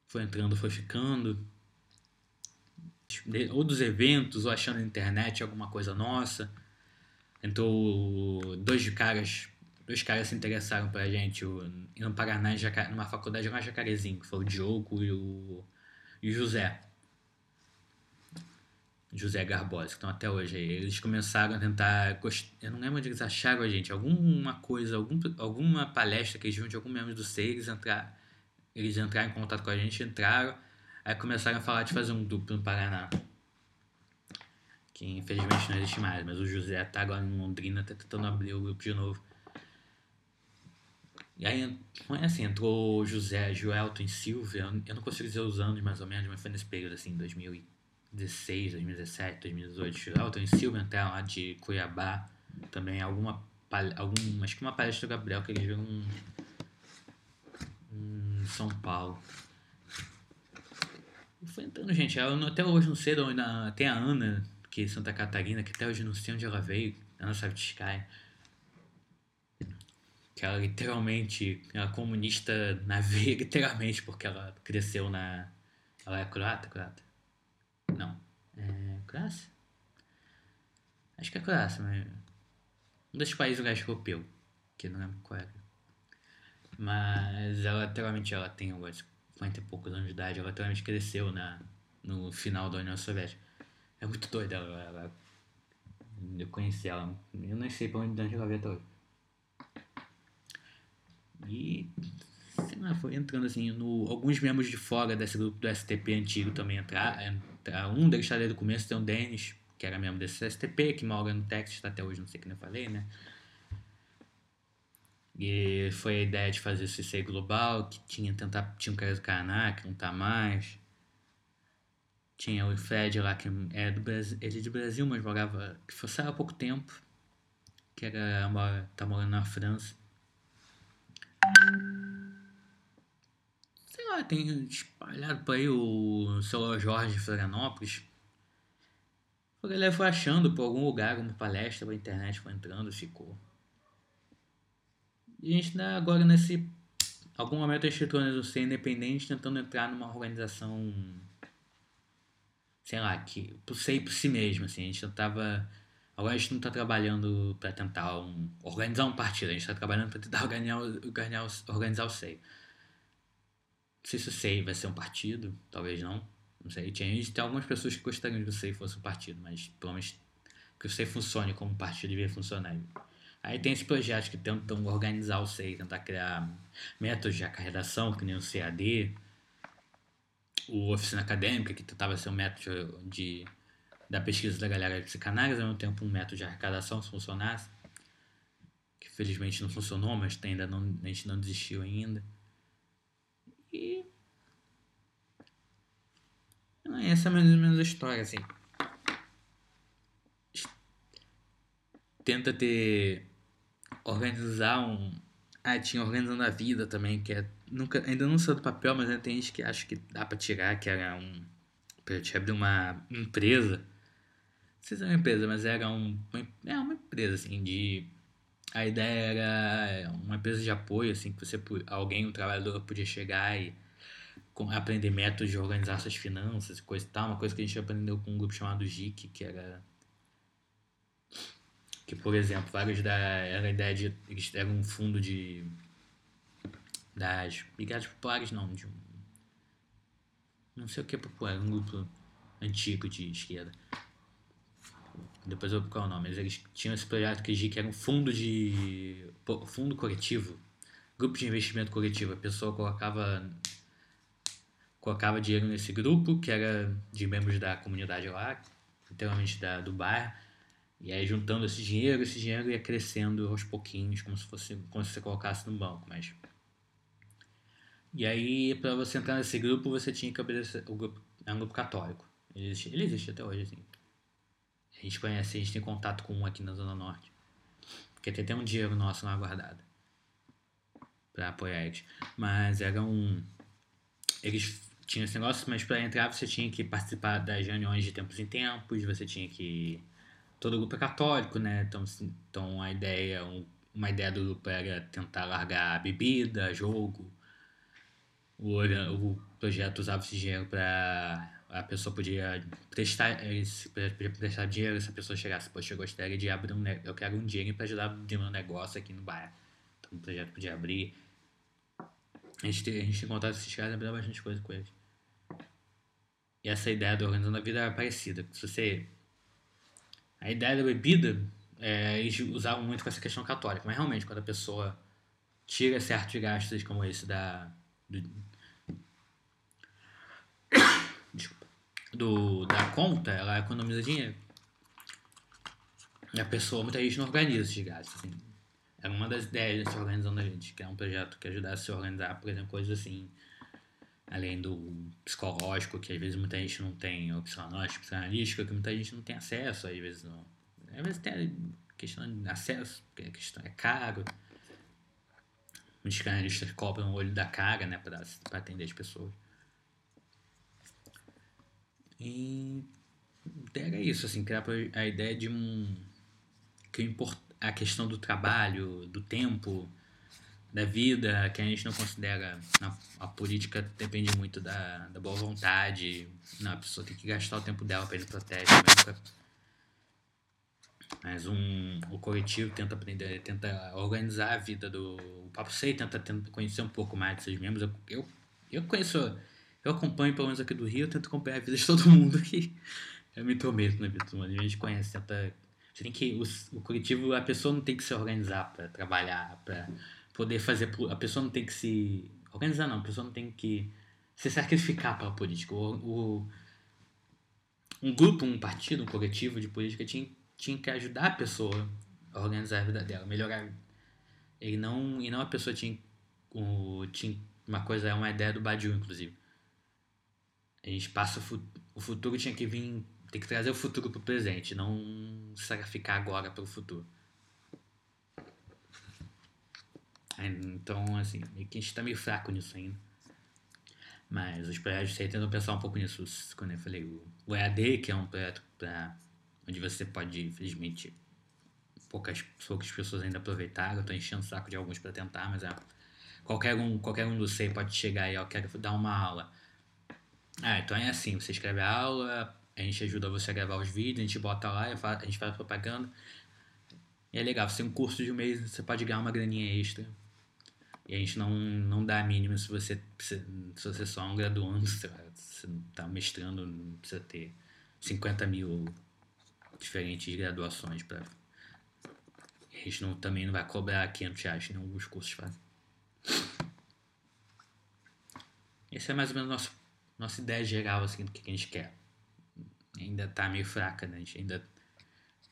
Foi entrando, foi ficando. Ou dos eventos, ou achando na internet alguma coisa nossa. Entrou dois caras dois caras se interessaram pra gente o, no Paraná, numa faculdade lá em Jacarezinho, que foi o Diogo e o, e o José. José Garbosa, que estão até hoje aí. Eles começaram a tentar. Eu não lembro onde eles acharam a gente. Alguma coisa, algum, alguma palestra que eles viram de algum membro do SEI, eles entraram, eles entraram em contato com a gente, entraram, aí começaram a falar de fazer um duplo no Paraná. Que infelizmente não existe mais, mas o José tá agora em Londrina, tá tentando abrir o grupo de novo. E aí, foi assim, entrou José Joelton Silvia, eu não consigo dizer os anos mais ou menos, mas foi nesse período assim, 2016, 2017, 2018. Joelton e Silvia entraram lá de Cuiabá, também alguma, algum, acho que uma palestra do Gabriel que eles viram em, em São Paulo. E foi entrando, gente, eu até hoje não sei de onde, tem a Ana, que é Santa Catarina, que até hoje não sei onde ela veio, Ana Savitsky que ela literalmente é comunista na veia, literalmente, porque ela cresceu na. Ela é croata? Croata? Não. É. Croácia? Acho que é Croácia, mas. Um dos países leste europeu, que não lembro qual era. Mas ela literalmente ela tem agora 50 e poucos anos de idade, ela literalmente cresceu na, no final da União Soviética. É muito doida ela, ela. Eu conheci ela, eu não sei pra onde, de onde ela veio até hoje. E sei lá, foi entrando assim, no, alguns membros de fora desse grupo do STP antigo também entraram. Entra, um deles está desde o começo, tem o Denis, que era membro desse STP, que mora no Texas, tá até hoje, não sei o que eu falei, né? E foi a ideia de fazer esse CCI global, que tinha tentar, tinha um cara do Canaã, que não tá mais. Tinha o Fred lá, que é do Brasil, ele é do Brasil, mas morava, que foi saiu há pouco tempo, que era, mora, tá morando na França. Sei lá, tem espalhado por aí o seu Jorge Florianópolis. A galera foi achando por algum lugar, uma palestra pra internet, foi entrando, ficou. E a gente tá agora nesse. Algum momento a entrou no ser independente tentando entrar numa organização. Sei lá, que. Sei por si mesmo, assim. A gente tava. Agora a gente não tá trabalhando pra tentar um, organizar um partido, a gente tá trabalhando pra tentar organizar, organizar, organizar o SEI. Não sei se o SEI vai ser um partido, talvez não. Não sei. Tinha, tem algumas pessoas que gostariam que o SEI fosse um partido, mas pelo menos que o SEI funcione como partido devia funcionar. Aí tem esses projetos que tentam organizar o SEI, tentar criar métodos de arrecadação, que nem o CAD, o Oficina Acadêmica, que tentava ser um método de, da pesquisa da galera de psicanálise, ao mesmo tempo um método de arrecadação, se funcionasse. Que felizmente não funcionou, mas ainda não, a gente não desistiu ainda. E. Essa é mais ou menos a história, assim. Tenta ter. Organizar um. Ah, tinha Organizando a Vida também, que é. Nunca, ainda não saiu do papel, mas ainda tem gente que acha que dá pra tirar, que era um. Pra te abrir uma empresa. Sei se é uma empresa, mas era um. uma- É uma empresa, assim, de. A ideia era uma empresa de apoio, assim, que você, alguém, um trabalhador, podia chegar e aprender métodos de organizar suas finanças coisa e tal. Uma coisa que a gente aprendeu com um grupo chamado GIC, que era. Que, por exemplo, vários da. Era a ideia de. Eles eram um fundo de. Das Brigadas Populares, não, de um. Não sei o que é popular, um grupo antigo de esquerda. Depois eu vou procurar o nome. Eles tinham esse projeto que que era um fundo de. fundo coletivo. Grupo de investimento coletivo. A pessoa colocava. Colocava dinheiro nesse grupo, que era de membros da comunidade lá, literalmente da, do bairro. E aí juntando esse dinheiro, esse dinheiro ia crescendo aos pouquinhos, como se fosse como se você colocasse no banco, mas. E aí, para você entrar nesse grupo, você tinha que obedecer. O grupo é um grupo católico. Ele existe, ele existe até hoje, assim. A gente conhece, a gente tem contato com um aqui na Zona Norte. Porque tem até um dinheiro nosso lá guardado. Pra apoiar eles. Mas era um. Eles tinham esse negócio, mas para entrar você tinha que participar das reuniões de tempos em tempos, você tinha que. Todo grupo é católico, né? Então, assim, então a ideia, um- uma ideia do grupo era tentar largar bebida, jogo. O, o projeto usava esse dinheiro para a pessoa podia prestar, esse, podia prestar dinheiro se a pessoa chegasse, poxa, eu gostaria de abrir um, eu quero um dinheiro para ajudar a um negócio aqui no bairro. um projeto podia abrir. A gente a gente tem contato com esses caras e aprendeu bastante coisa com eles. E essa ideia do Organizando a Vida era parecida. Se você... A ideia da bebida, é, eles usavam muito com essa questão católica, mas realmente quando a pessoa tira certos gastos como esse da... Do, do, da conta, ela economiza dinheiro. E a pessoa, muita gente não organiza esses gastos. Assim. Era uma das ideias desse Organizando a Gente, que é um projeto que ajudasse a se organizar, por exemplo, coisas assim, além do psicológico, que às vezes muita gente não tem, ou psicológico, psicanalístico, que muita gente não tem acesso, às vezes não. Às vezes tem questão de acesso, porque a questão é caro. Os psicanalistas cobram o olho da cara, né, para atender as pessoas. E era isso, assim, criar a ideia de um. que a questão do trabalho, do tempo, da vida, que a gente não considera. A, a política depende muito da, da boa vontade. Não, a pessoa tem que gastar o tempo dela para ir no protesto. Mas um, o coletivo tenta aprender, tenta organizar a vida do. O Papo Sei tenta, tenta conhecer um pouco mais de seus membros. Eu, eu, eu conheço eu acompanho, pelo menos aqui do Rio, eu tento acompanhar a vida de todo mundo aqui. Eu me intrometo na vida todo mundo. A gente conhece, tenta. Você tem que. O, o coletivo, a pessoa não tem que se organizar para trabalhar, para poder fazer. A pessoa não tem que se. Organizar não, a pessoa não tem que se sacrificar para a política. O, o, um grupo, um partido, um coletivo de política tinha, tinha que ajudar a pessoa a organizar a vida dela, melhorar. E não, e não a pessoa tinha, o, tinha uma coisa, é uma ideia do Badiou, inclusive a gente passa o, o futuro tinha que vir, tem que trazer o futuro pro presente, não sacrificar agora pelo futuro. Então, assim, meio que a gente tá meio fraco nisso ainda. Mas os projetos aí tentam pensar um pouco nisso. Quando eu falei, o, o EAD, que é um projeto pra, onde você pode, infelizmente, poucas, poucas pessoas ainda aproveitaram. Eu tô enchendo o saco de alguns para tentar, mas é, qualquer um, qualquer um do SEI pode chegar aí, ó, quero dar uma aula ah, então é assim, você escreve a aula, a gente ajuda você a gravar os vídeos, a gente bota lá, a gente faz propaganda. E é legal, você tem um curso de um mês, você pode ganhar uma graninha extra. E a gente não, não dá a mínima se você, se, se você só é um graduando, você, você tá mestrando, não precisa ter 50 mil diferentes graduações para a gente não, também não vai cobrar 500 reais, nem alguns cursos fazem. Esse é mais ou menos o nosso nossa ideia geral assim, do que a gente quer. Ainda tá meio fraca, né? A gente ainda.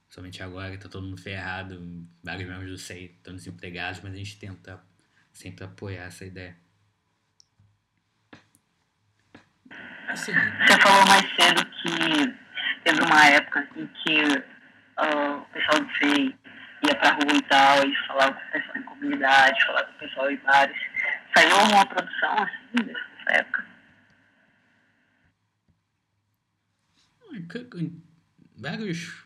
Somente agora tá todo mundo ferrado, vários membros do SEI estão desempregados, mas a gente tenta sempre apoiar essa ideia. Assim, Você falou mais cedo que teve uma época em que uh, o pessoal do SEI ia pra rua e tal, e falava com o pessoal em comunidade, falava com o pessoal em bares. Saiu uma produção assim dessa época? Vários.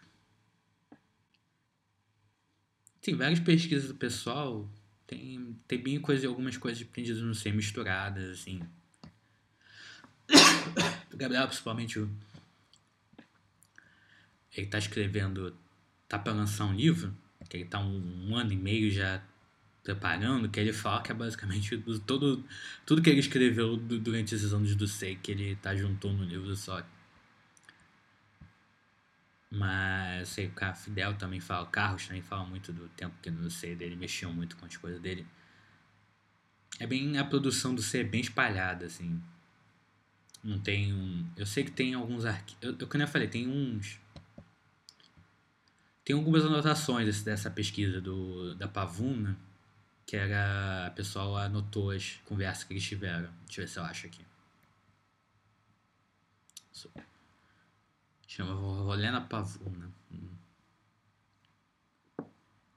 Tem várias pesquisas do pessoal. Tem, tem bem coisa, algumas coisas aprendidas no ser misturadas, assim. O Gabriel, principalmente, ele tá escrevendo, tá para lançar um livro, que ele tá um, um ano e meio já preparando, que ele fala que é basicamente todo, tudo que ele escreveu durante esses anos do SEI, que ele tá juntou no livro só. Mas sei, o Fidel também fala, o Carlos também fala muito do tempo que no C dele mexiam muito com as coisas dele. É bem a produção do C é bem espalhada, assim. Não tem um. Eu sei que tem alguns arquivos. Eu, eu, eu falei, tem uns. Tem algumas anotações dessa pesquisa do, da Pavuna, que era. A pessoa anotou as conversas que eles tiveram. Deixa eu ver se eu acho aqui. Chama Rolena Pavuna.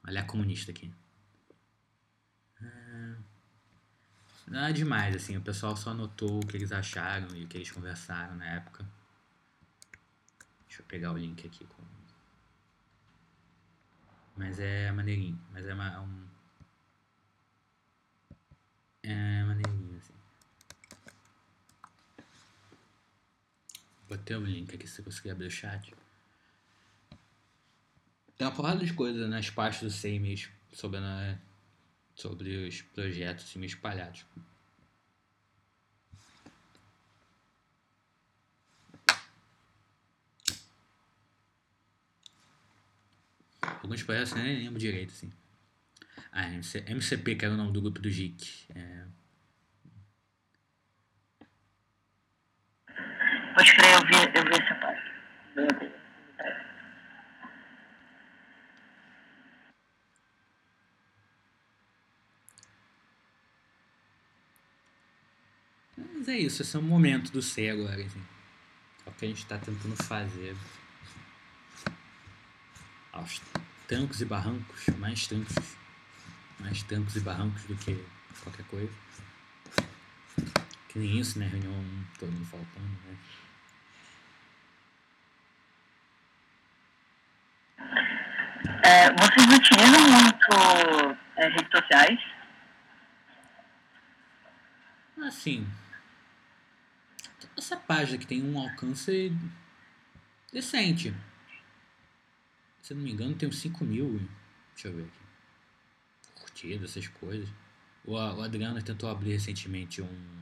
Olha a comunista aqui. É... Nada demais, assim. O pessoal só anotou o que eles acharam e o que eles conversaram na época. Deixa eu pegar o link aqui. Com... Mas é maneirinho. Mas é uma, um... É maneirinho, Botei o link aqui se você conseguir abrir o chat. Tem uma porrada de coisa nas partes do SEMES sobre, na, sobre os projetos assim, espalhados. Alguns projetos eu nem lembro direito, assim. Ah, MC, MCP, que era o nome do grupo do JIC. É... Pode crer, eu vi, eu vi essa parte. Mas é isso, esse é o momento do ser agora, assim. É o que a gente está tentando fazer. Aos trancos e barrancos, mais trancos, mais trancos e barrancos do que qualquer coisa. Que nem isso, né? Reunião todo mundo faltando, né? É, vocês utilizam muito é, redes sociais? Assim, essa página que tem um alcance decente. Se não me engano, tem uns 5 mil. Deixa eu ver aqui. Curtidas, essas coisas. O, o Adriano tentou abrir recentemente um.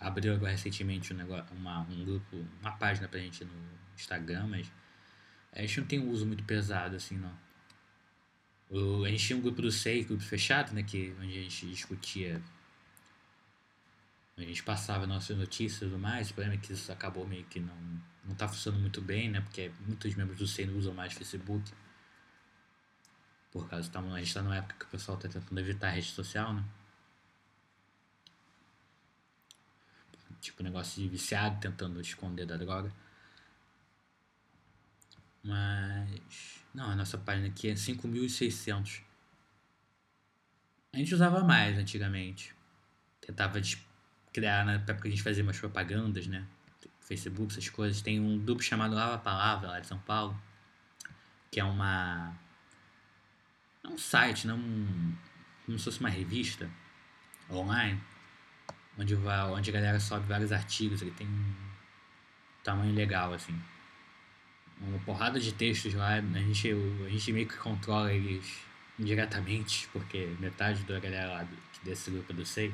Abriu agora recentemente um, negócio, uma, um grupo, uma página pra gente no Instagram, mas a gente não tem um uso muito pesado assim, não. O, a gente tinha um grupo do SEI, grupo fechado, né? Que, onde a gente discutia a gente passava nossas notícias e tudo mais. O problema é que isso acabou meio que não, não tá funcionando muito bem, né? Porque muitos membros do SEI não usam mais Facebook. Por causa que a gente está numa época que o pessoal está tentando evitar a rede social, né? Tipo negócio de viciado tentando esconder da droga. Mas. Não, a nossa página aqui é 5.600. A gente usava mais antigamente. Tentava criar, na época que a gente fazia umas propagandas, né? Facebook, essas coisas. Tem um grupo chamado Lava Palavra, lá de São Paulo, que é uma. É um site, não um, como se fosse uma revista online, onde, onde a galera sobe vários artigos. Ele tem um tamanho legal, assim. Uma porrada de textos lá, a gente, a gente meio que controla eles indiretamente, porque metade da galera lá desse grupo do SEI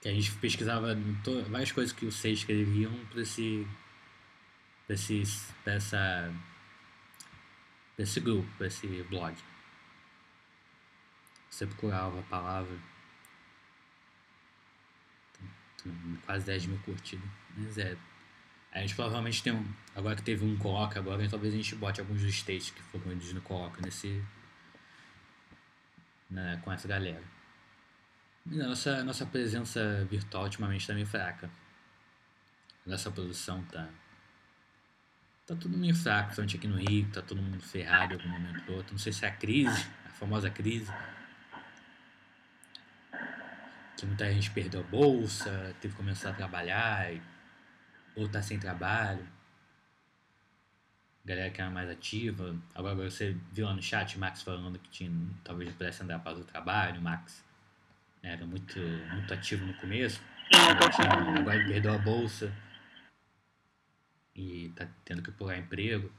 que a gente pesquisava várias coisas que os seis escreviam para esse, pra esse, pra essa, pra esse grupo, para esse blog. Você procurava a palavra. Quase 10 mil curtidas. Mas é. A gente provavelmente tem um. Agora que teve um coloca agora, talvez a gente bote alguns dos textos que foram vendidos no coloca nesse. Né, com essa galera. Nossa, nossa presença virtual ultimamente está meio fraca. Nossa produção tá. Tá tudo meio fraco, principalmente aqui no Rio, tá todo mundo ferrado em algum momento ou outro. Não sei se é a crise, a famosa crise. Que muita gente perdeu a bolsa, teve que começar a trabalhar, ou tá sem trabalho. Galera que era mais ativa. Agora você viu lá no chat o Max falando que tinha, talvez pudesse andar para o trabalho, Max era muito, muito ativo no começo. Agora perdeu a bolsa e tá tendo que pular emprego.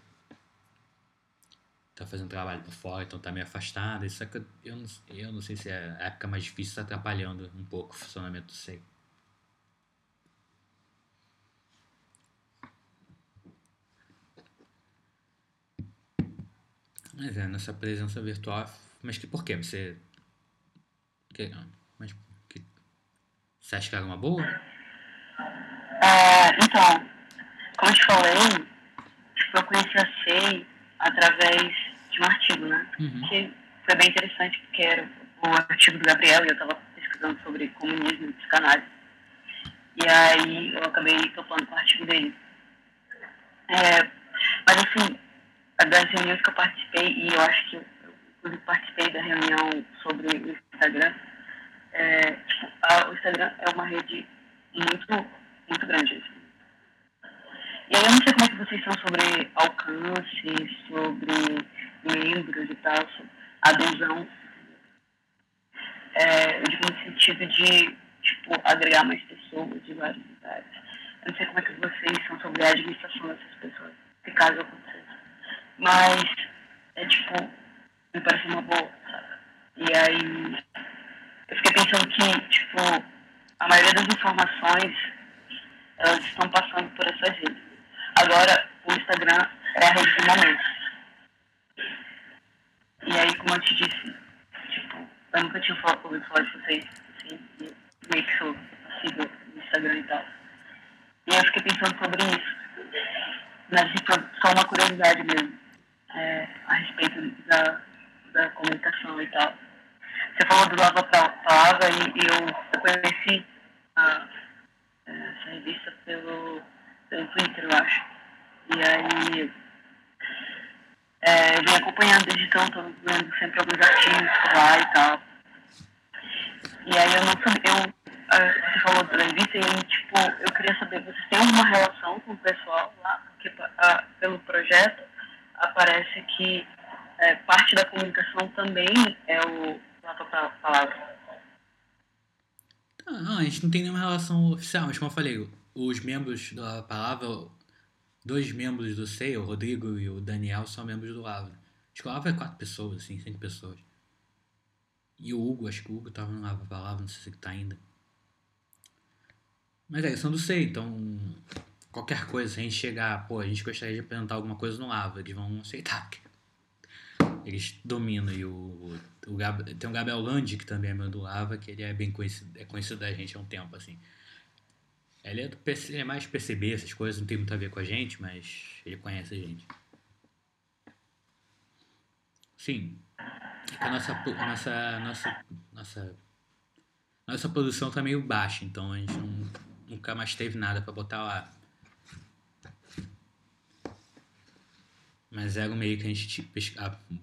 Tá fazendo trabalho por fora, então tá meio afastado. Isso que eu não, eu não sei se é a época mais difícil, tá atrapalhando um pouco o funcionamento do SEI. Mas é, nessa presença virtual. Mas que por quê? Você. Que, mas que, você acha que era uma boa? É, então, como eu te falei, eu conheci a SEI através um artigo, né? Uhum. Que foi bem interessante, porque era o artigo do Gabriel e eu estava pesquisando sobre comunismo e psicanálise. E aí eu acabei topando com o artigo dele. É, mas assim, das reuniões que eu participei, e eu acho que eu, eu participei da reunião sobre o Instagram, é, a, o Instagram é uma rede muito, muito grande. Assim. E aí eu não sei como é que vocês são sobre alcance, sobre membros e tal, adesão. É, digo no sentido de tipo, agregar mais pessoas de vários lugares. Eu não sei como é que vocês são sobre a administração dessas pessoas, se caso aconteça. Mas é tipo, me pareceu uma boa, sabe? E aí eu fiquei pensando que, tipo, a maioria das informações elas estão passando por essas redes. Agora, o Instagram é a rede do momento. E aí, como eu te disse, tipo, eu nunca tinha ouvido falar de vocês, assim, meio que sou possível no Instagram e tal. E eu fiquei pensando sobre isso. Mas, tipo, só uma curiosidade mesmo, é, a respeito da, da comunicação e tal. Você falou do Lava Palavra e, eu, eu conheci a, essa revista pelo, pelo Twitter, eu acho. E aí é, eu vim acompanhando desde então, estou vendo sempre alguns artigos por lá e tal. E aí eu não sabia, eu, você falou da revista e tipo, eu queria saber, vocês têm alguma relação com o pessoal lá? Porque a, pelo projeto aparece que é, parte da comunicação também é o Lava Palavra. Não, a gente não tem nenhuma relação oficial, mas como eu falei, os membros da Palavra, dois membros do SEI, o Rodrigo e o Daniel, são membros do Lava. Acho que o Lava é quatro pessoas, assim, cinco pessoas. E o Hugo, acho que o Hugo tava no Lava Palavra, não sei se ele tá ainda. Mas é, eles são do SEI, então qualquer coisa, se a gente chegar, pô, a gente gostaria de apresentar alguma coisa no Lava, eles vão aceitar, eles dominam. E o, o Gab, tem o Gabriel Landi, que também é meu do Lava, que ele é bem conhecido, é conhecido da gente há um tempo, assim. Ele é, do PC, é mais PCB, essas coisas, não tem muito a ver com a gente, mas ele conhece a gente. Sim. A nossa, a nossa, nossa, nossa, nossa produção tá meio baixa, então a gente não, nunca mais teve nada para botar lá. Mas era um meio que a gente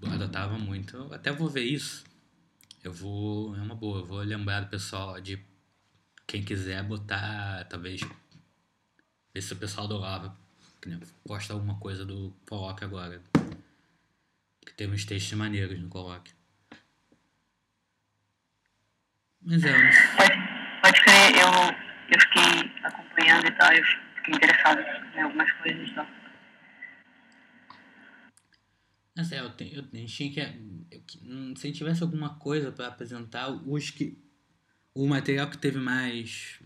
adotava muito. Eu até vou ver isso. Eu vou. É uma boa. Eu vou lembrar do pessoal de quem quiser botar, talvez. Ver se o pessoal do Lava posta alguma coisa do Coloque agora. Que tem uns textos maneiros no Coloque. Mas é. Pode, pode crer, eu, eu fiquei acompanhando e tal, eu fiquei interessado em algumas coisas e tal. Mas é, eu, tenho, eu, a gente tinha que. Eu, hum, se a gente tivesse alguma coisa para apresentar, os que. O material que teve mais.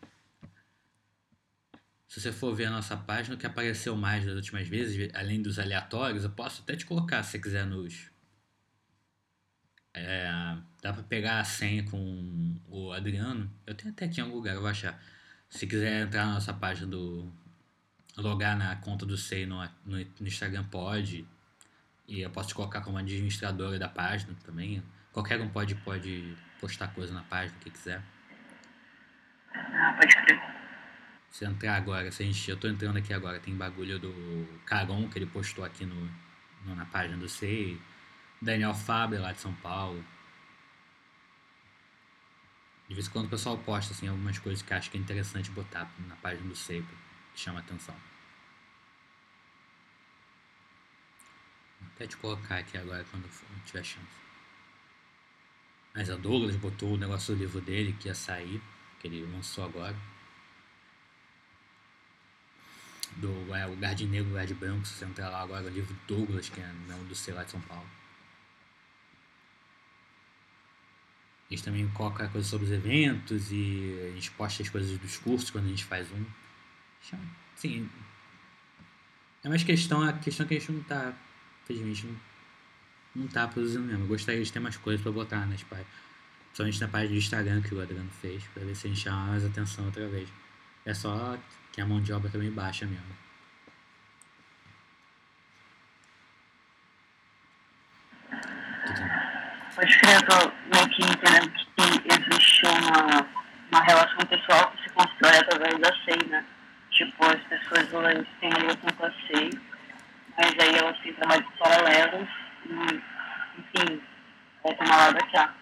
Se você for ver a nossa página, o que apareceu mais das últimas vezes, além dos aleatórios, eu posso até te colocar se você quiser nos. É, dá para pegar a senha com o Adriano. Eu tenho até aqui em algum lugar, eu vou achar. Se quiser entrar na nossa página do. logar na conta do SEI no, no, no Instagram, pode e eu posso te colocar como administradora da página também. Qualquer um pode, pode postar coisa na página, o que quiser. Ah, pode crer. Se entrar agora, se a gente, eu tô entrando aqui agora, tem bagulho do Caron que ele postou aqui no, no na página do SEI. Daniel Faber lá de São Paulo. De vez em quando o pessoal posta assim, algumas coisas que acha que é interessante botar na página do SEI, que chama atenção. até te colocar aqui agora quando tiver chance. Mas a Douglas botou o negócio do livro dele que ia sair, que ele lançou agora. Do é, O Guarde Negro, o Guarde Branco, se você entrar lá agora, o livro Douglas, que é não do sei lá de São Paulo. Gente também coloca coisas sobre os eventos e a gente posta as coisas dos cursos quando a gente faz um. Sim. É mais questão, a questão que a gente não tá infelizmente não, não tá produzindo mesmo. Eu gostaria de ter mais coisas para botar nas páginas. Principalmente na página do Instagram que o Adriano fez, para ver se a gente chama mais atenção outra vez. É só que a mão de obra também baixa mesmo. Eu tô meio que entendendo que existe uma, uma relação pessoal que se constrói através da SEI, né? Tipo, as pessoas elas têm uma ligação com a SEI mas aí elas têm trabalhos paralelos e, enfim, vai tomar lá da cá.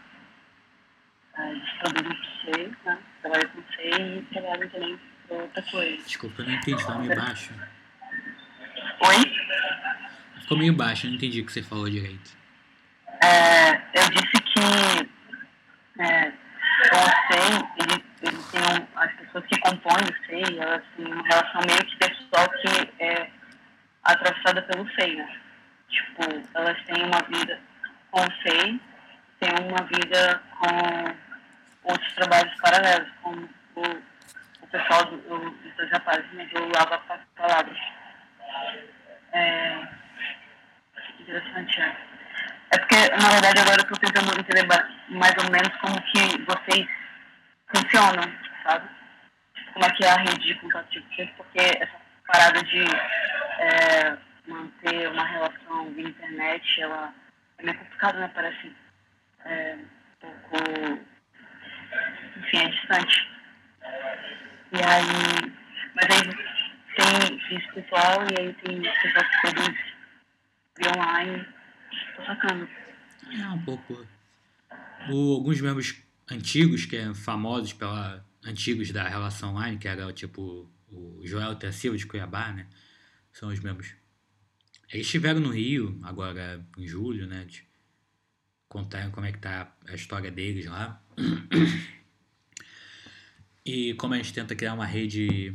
Eles produzem por C, né? Trabalham com C e trabalham também com outra coisa. Desculpa, eu não entendi, tá meio baixo. Oi? Ficou meio baixo, eu não entendi o que você falou direito. É, eu disse que é, o SEI, ele, ele tem um, as pessoas que compõem o SEI, elas têm uma relação meio que pessoal que é atravessada pelo seio. Tipo, elas têm uma vida com o SEI, tem uma vida com outros trabalhos paralelos, como o, o pessoal do, do, dos rapazes né, do Lava Palavras. É, interessante, é. É porque, na verdade, agora eu estou tentando entender mais ou menos como que vocês funcionam, sabe? Como é que é a rede de contato de vocês, porque essa parada de é, manter uma relação via internet, ela é meio complicada, né? Parece é, um pouco, enfim, é distante. E aí, mas aí tem esse pessoal e aí tem pessoal que produz via online. Tô sacando. É um pouco. O, alguns membros antigos, que é famosos pela. antigos da relação online, que era tipo o Joel T. Silva de Cuiabá, né? São os membros. Eles estiveram no Rio, agora em julho, né? De contar como é que tá a história deles lá. E como a gente tenta criar uma rede,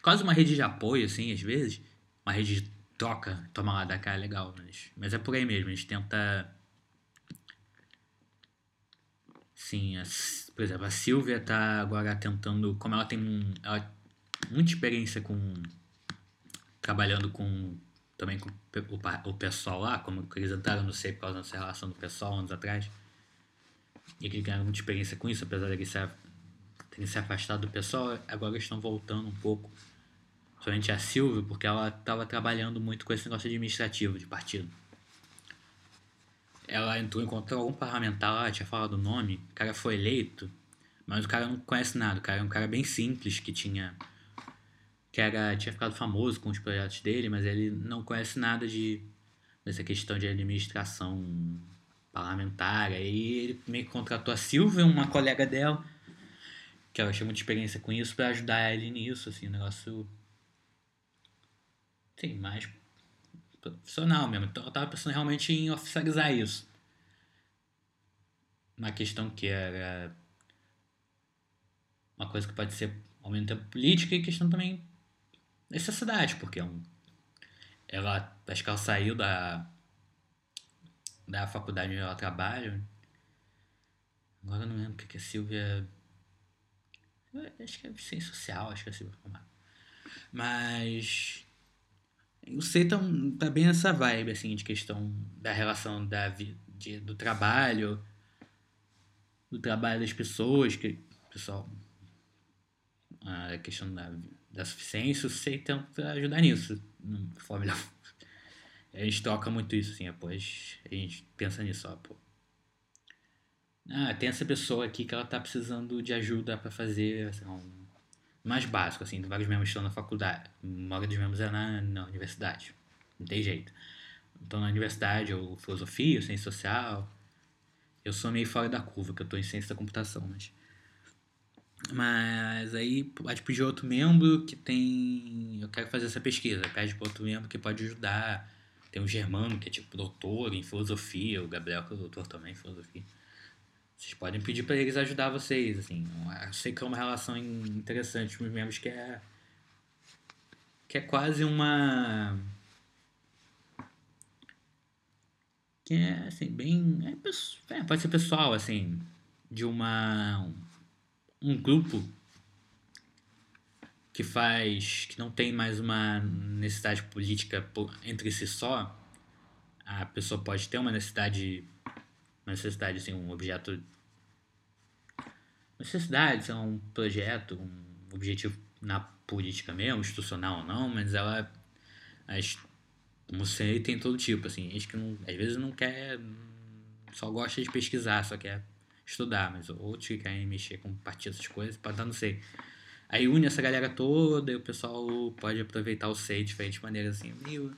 quase uma rede de apoio, assim, às vezes, uma rede de troca, toma lá da cá é legal, mas, mas é por aí mesmo, a gente tenta. Sim, por exemplo, a Silvia tá agora tentando, como ela tem ela, muita experiência com. trabalhando com. também com o, o pessoal lá, como eles entraram no sei por causa dessa relação do pessoal anos atrás. E eles ganharam muita experiência com isso, apesar de eles ser terem se afastado do pessoal, agora estão voltando um pouco. Somente a Silvia, porque ela estava trabalhando muito com esse negócio administrativo de partido. Ela entrou, encontrou algum parlamentar lá, tinha falado o nome, o cara foi eleito, mas o cara não conhece nada, o cara é um cara bem simples que tinha que era tinha ficado famoso com os projetos dele, mas ele não conhece nada de dessa questão de administração parlamentar. Aí ele meio que contratou a Silvia, uma colega dela, que ela tinha muita experiência com isso para ajudar ele nisso, assim, um negócio sim, mais profissional mesmo. Então eu tava pensando realmente em oficializar isso. Uma questão que era uma coisa que pode ser ao mesmo tempo política e questão também necessidade, porque é um, ela acho que ela saiu da da faculdade onde ela trabalha. Agora eu não lembro o que, que a Silvia Acho que é ciência social, acho que é assim formar. Mas. O C tá, tá bem nessa vibe, assim, de questão da relação da, de, do trabalho, do trabalho das pessoas, que pessoal. A questão da, da suficiência, o C tenta ajudar nisso, de forma A gente toca muito isso, assim, depois a gente pensa nisso, ó, pô ah, tem essa pessoa aqui que ela tá precisando de ajuda para fazer assim, um mais básico, assim, vários membros estão na faculdade, maioria dos membros é na, na universidade, não tem jeito. Então na universidade, ou filosofia, ou ciência social, eu sou meio fora da curva, que eu tô em ciência da computação, mas... Mas aí pode pedir outro membro que tem. Eu quero fazer essa pesquisa. Pede para outro membro que pode ajudar. Tem o Germano, que é tipo doutor em filosofia, o Gabriel, que é doutor também em filosofia. Vocês podem pedir para eles ajudar vocês, assim. Eu sei que é uma relação interessante com os membros que é que é quase uma que é assim bem é, é, pode ser pessoal assim de uma um grupo que faz que não tem mais uma necessidade política entre si só a pessoa pode ter uma necessidade uma necessidade, assim, um objeto. Necessidade, é um projeto, um objetivo na política mesmo, institucional ou não, mas ela. As, como sei, tem todo tipo, assim, gente que não, às vezes não quer. Só gosta de pesquisar, só quer estudar, mas outros que querem mexer com partido, essas coisas, pode dar, não sei. Aí une essa galera toda e o pessoal pode aproveitar o SEI de diferentes maneiras, assim, meio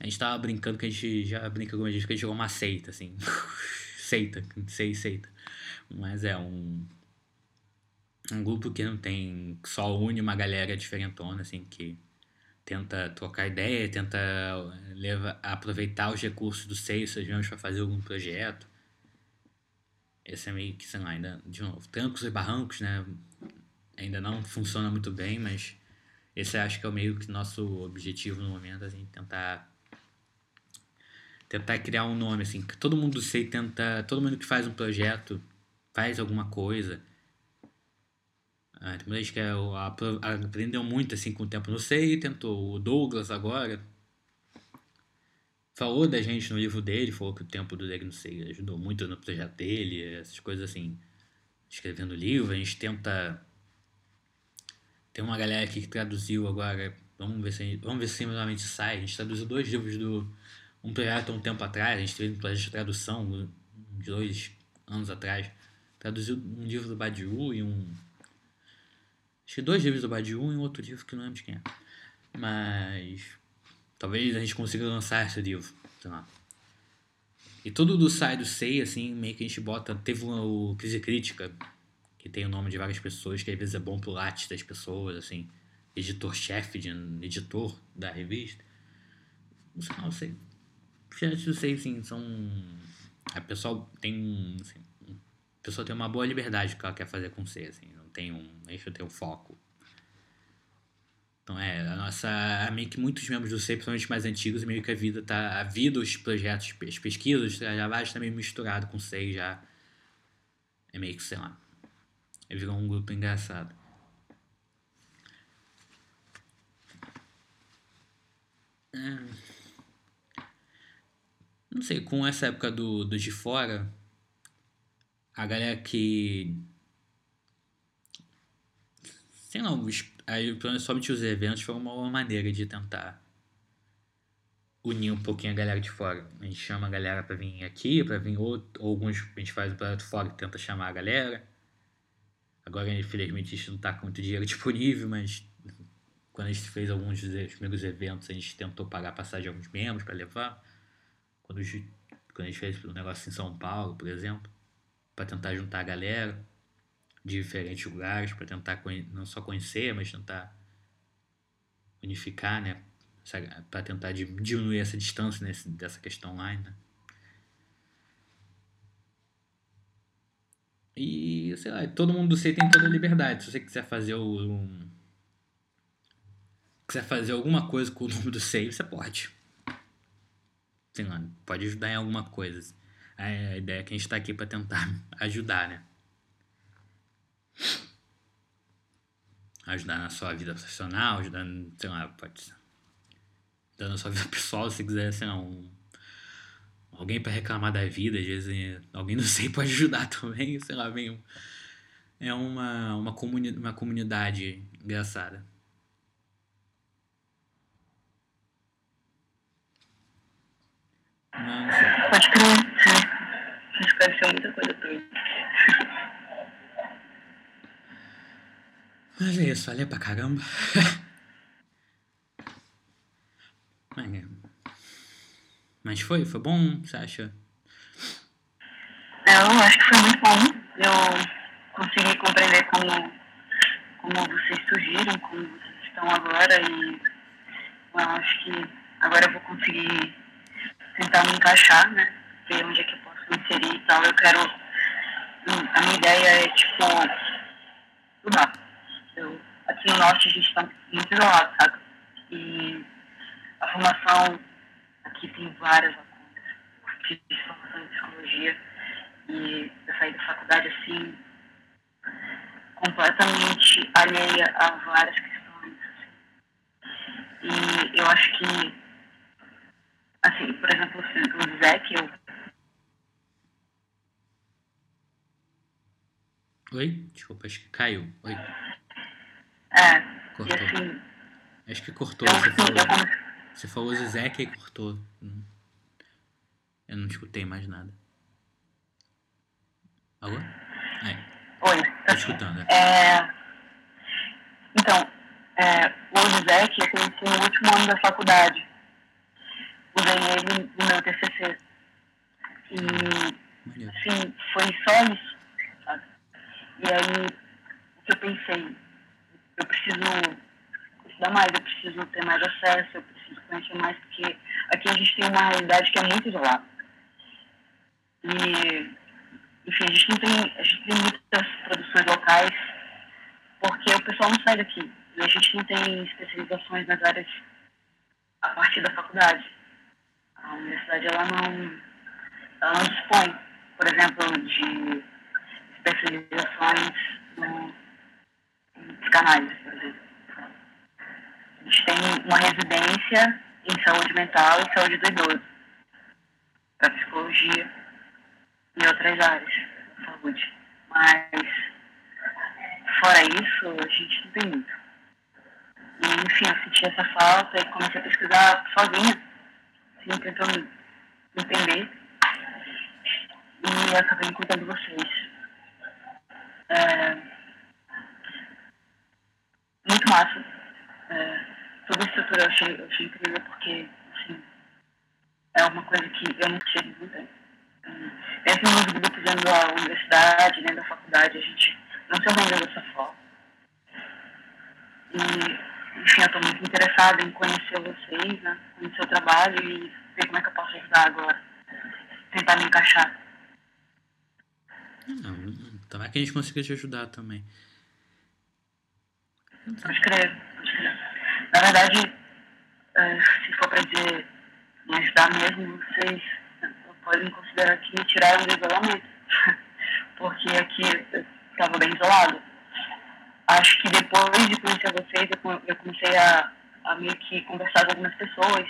a gente tava brincando que a gente já brinca algumas vezes que a gente jogou uma seita, assim. seita, sei seita. Mas é um. Um grupo que não tem. só une uma galera diferentona, assim, que tenta trocar ideia, tenta leva, aproveitar os recursos do SEI, seus membros, para fazer algum projeto. Esse é meio que, sei lá, ainda, de novo, trancos e barrancos, né? Ainda não funciona muito bem, mas esse acho que é o meio que nosso objetivo no momento, assim, tentar tentar criar um nome, assim, que todo mundo sei tenta, todo mundo que faz um projeto faz alguma coisa. A Tremulation que é aprendeu muito assim com o tempo no SEI, tentou o Douglas agora. Falou da gente no livro dele, falou que o tempo do Deg no SEI ajudou muito no projeto dele, essas coisas assim. Escrevendo livro, a gente tenta. Tem uma galera aqui que traduziu agora. Vamos ver se, vamos ver se realmente sai. A gente traduziu dois livros do. Um projeto há um tempo atrás, a gente teve um projeto de tradução de dois anos atrás. Traduziu um livro do Badiou e um Acho que dois livros do Badiou e um outro livro que não lembro de quem é. Mas. Talvez a gente consiga lançar esse livro. Sei lá. E tudo do sai do Sei, assim, meio que a gente bota. Teve o Crise Crítica, que tem o nome de várias pessoas, que às vezes é bom pro latte das pessoas, assim. Editor-chefe, de editor da revista. Não sei, não sei. Projetos do Sei, assim, são. A pessoa tem. Assim, a pessoa tem uma boa liberdade que ela quer fazer com Sei, assim tem um eixo, tem um foco. Então é, a nossa. É meio que muitos membros do CEI, principalmente mais antigos, meio que a vida tá. A vida, os projetos, as pesquisas, já vai estar meio misturado com o CEI já. É meio que, sei lá. Virou um grupo engraçado. É. Não sei, com essa época do, do de fora, a galera que sei lá, aí somente os eventos foram uma maneira de tentar unir um pouquinho a galera de fora. A gente chama a galera para vir aqui, para vir outro, ou alguns a gente faz o projeto fora e tenta chamar a galera. Agora, infelizmente, a gente não está com muito dinheiro disponível, mas quando a gente fez alguns dos primeiros eventos, a gente tentou pagar a passagem de alguns membros para levar. Quando, quando a gente fez um negócio em São Paulo, por exemplo, para tentar juntar a galera de diferentes lugares para tentar não só conhecer, mas tentar unificar, né? Para tentar diminuir essa distância nesse, dessa questão online, né? E, sei lá, todo mundo do sei tem toda a liberdade. Se você quiser fazer um, quiser fazer alguma coisa com o nome do SEI, você pode. Sei lá, pode ajudar em alguma coisa. A ideia é que a gente está aqui para tentar ajudar, né? Ajudar na sua vida profissional, ajudar, sei lá, pode ser. Ajudar na sua vida pessoal, se quiser, sei lá, um, alguém para reclamar da vida, às vezes alguém não sei pode ajudar também, sei lá, meio. É uma, uma, comuni uma comunidade engraçada. Não, sei. Pode crer. Acho que deve ser muita coisa pra mim. Mas é isso, valeu pra caramba. Mas foi, foi bom, você acha? Eu acho que foi muito bom. Eu consegui compreender como, como vocês surgiram, como vocês estão agora e eu acho que agora eu vou conseguir tentar me encaixar, né? Ver onde é que eu posso inserir e tal. Eu quero. A minha ideia é, tipo, estudar eu, aqui no norte a gente está muito isolado, sabe? E a formação aqui tem várias lacunas. Eu fiz formação em psicologia e eu saí da faculdade assim, completamente alheia a várias questões. Assim. E eu acho que, assim, por exemplo, o Zé, que eu Oi? Desculpa, acho que caiu. Oi. É, cortou. assim. Acho que cortou. Você falou, você falou Zizek e cortou. Eu não escutei mais nada. Alô? Aí. Oi. Tô escutando. É. Então, é, o Zizek eu conheci no último ano da faculdade. Usei ele no meu TCC. E, assim, foi só isso? E aí, o que eu pensei, eu preciso estudar mais, eu preciso ter mais acesso, eu preciso conhecer mais, porque aqui a gente tem uma realidade que é muito isolada. E, enfim, a gente não tem, a gente tem muitas produções locais, porque o pessoal não sai daqui. E a gente não tem especializações nas áreas a partir da faculdade. A universidade ela não, ela não dispõe, por exemplo, de em psicanálise, por exemplo. A gente tem uma residência em saúde mental e saúde do idoso, para psicologia e outras áreas da saúde. Mas, fora isso, a gente não tem muito. E, enfim, eu senti essa falta e comecei a pesquisar sozinha, assim, tentando entender. E acabei encontrando vocês. É, muito massa. É, toda a estrutura eu achei, eu achei incrível porque, assim, é uma coisa que eu não tinha muito tempo. Mesmo nos grupos dentro da universidade, dentro da faculdade, a gente não se organiza dessa forma. E enfim, eu estou muito interessada em conhecer vocês, né? conhecer o trabalho e ver como é que eu posso ajudar agora. Tentar me encaixar. Não, tomara que a gente consiga te ajudar também. Pode crer, pode crer. Na verdade, é, se for para dizer me ajudar mesmo, vocês podem considerar que me tiraram do isolamento. Porque aqui eu estava bem isolado acho que depois de conhecer vocês, eu comecei a, a meio que conversar com algumas pessoas,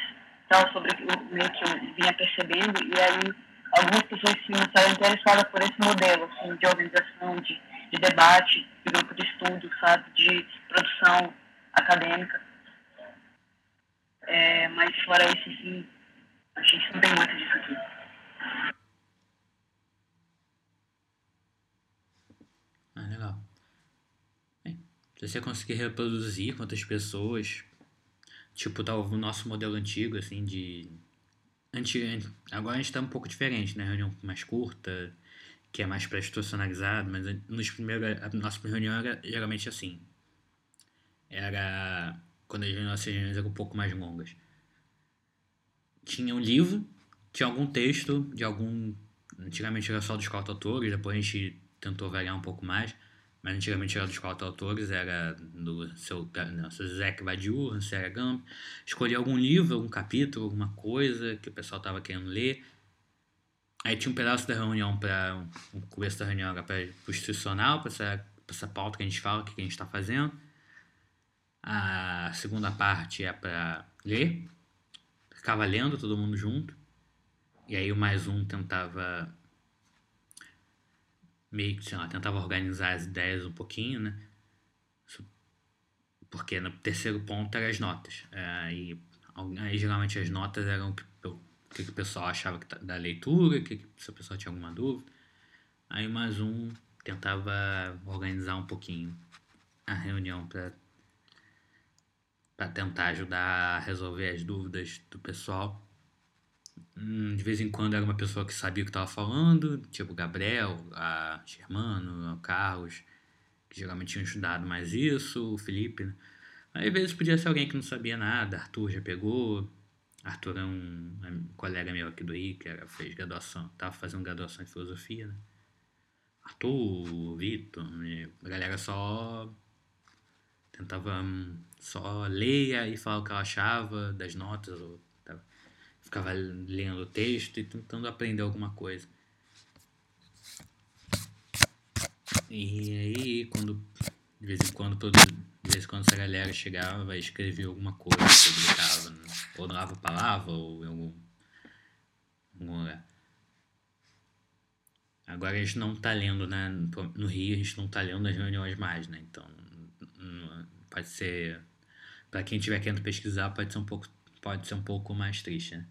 tal, sobre o meio que eu vinha percebendo, e aí algumas pessoas se mostraram interessadas por esse modelo, assim, de organização, de, de debate, de grupo de estudo, sabe, de produção acadêmica. É, mas fora isso, sim, a gente não tem muito disso aqui. Se você conseguir reproduzir quantas pessoas, tipo, tá o nosso modelo antigo, assim, de. Agora a gente tá um pouco diferente, né? Reunião mais curta, que é mais para institucionalizado, mas nos primeiros, a nossa reunião era geralmente assim. Era quando as nossas reuniões eram um pouco mais longas. Tinha um livro, tinha algum texto de algum. Antigamente era só dos quatro autores, depois a gente tentou variar um pouco mais mas antigamente era dos quatro autores, era do seu, não, seu Zeke Badiou, Ansel Gump. Escolhi algum livro, algum capítulo, alguma coisa que o pessoal estava querendo ler. Aí tinha um pedaço da reunião para. O começo da reunião era para o institucional, para essa, essa pauta que a gente fala, o que a gente está fazendo. A segunda parte é para ler. Ficava lendo todo mundo junto. E aí o mais um tentava meio que, sei lá, tentava organizar as ideias um pouquinho, né? Porque no terceiro ponto eram as notas. Aí, aí geralmente as notas eram o que, o que o pessoal achava tá, da leitura, que, se a pessoa tinha alguma dúvida. Aí mais um tentava organizar um pouquinho a reunião para para tentar ajudar a resolver as dúvidas do pessoal. Hum, de vez em quando era uma pessoa que sabia o que estava falando, tipo o Gabriel, a Germano, o Carlos, que geralmente tinham estudado mais isso, o Felipe. Né? Aí, às vezes podia ser alguém que não sabia nada, Arthur já pegou. Arthur é um, um colega meu aqui do I, que era, fez graduação, estava fazendo graduação em filosofia, né? Arthur, Vitor, a galera só tentava hum, só ler e falar o que ela achava das notas, ou ficava lendo o texto e tentando aprender alguma coisa. E aí, quando de vez em quando, de vez em quando essa galera chegava e escrevia alguma coisa, publicava, né? ou no Lava Palavra, ou em algum, algum lugar. Agora a gente não está lendo, né? No Rio a gente não está lendo nas reuniões mais, né? Então, pode ser. Para quem estiver querendo pesquisar, pode ser um pouco, pode ser um pouco mais triste, né?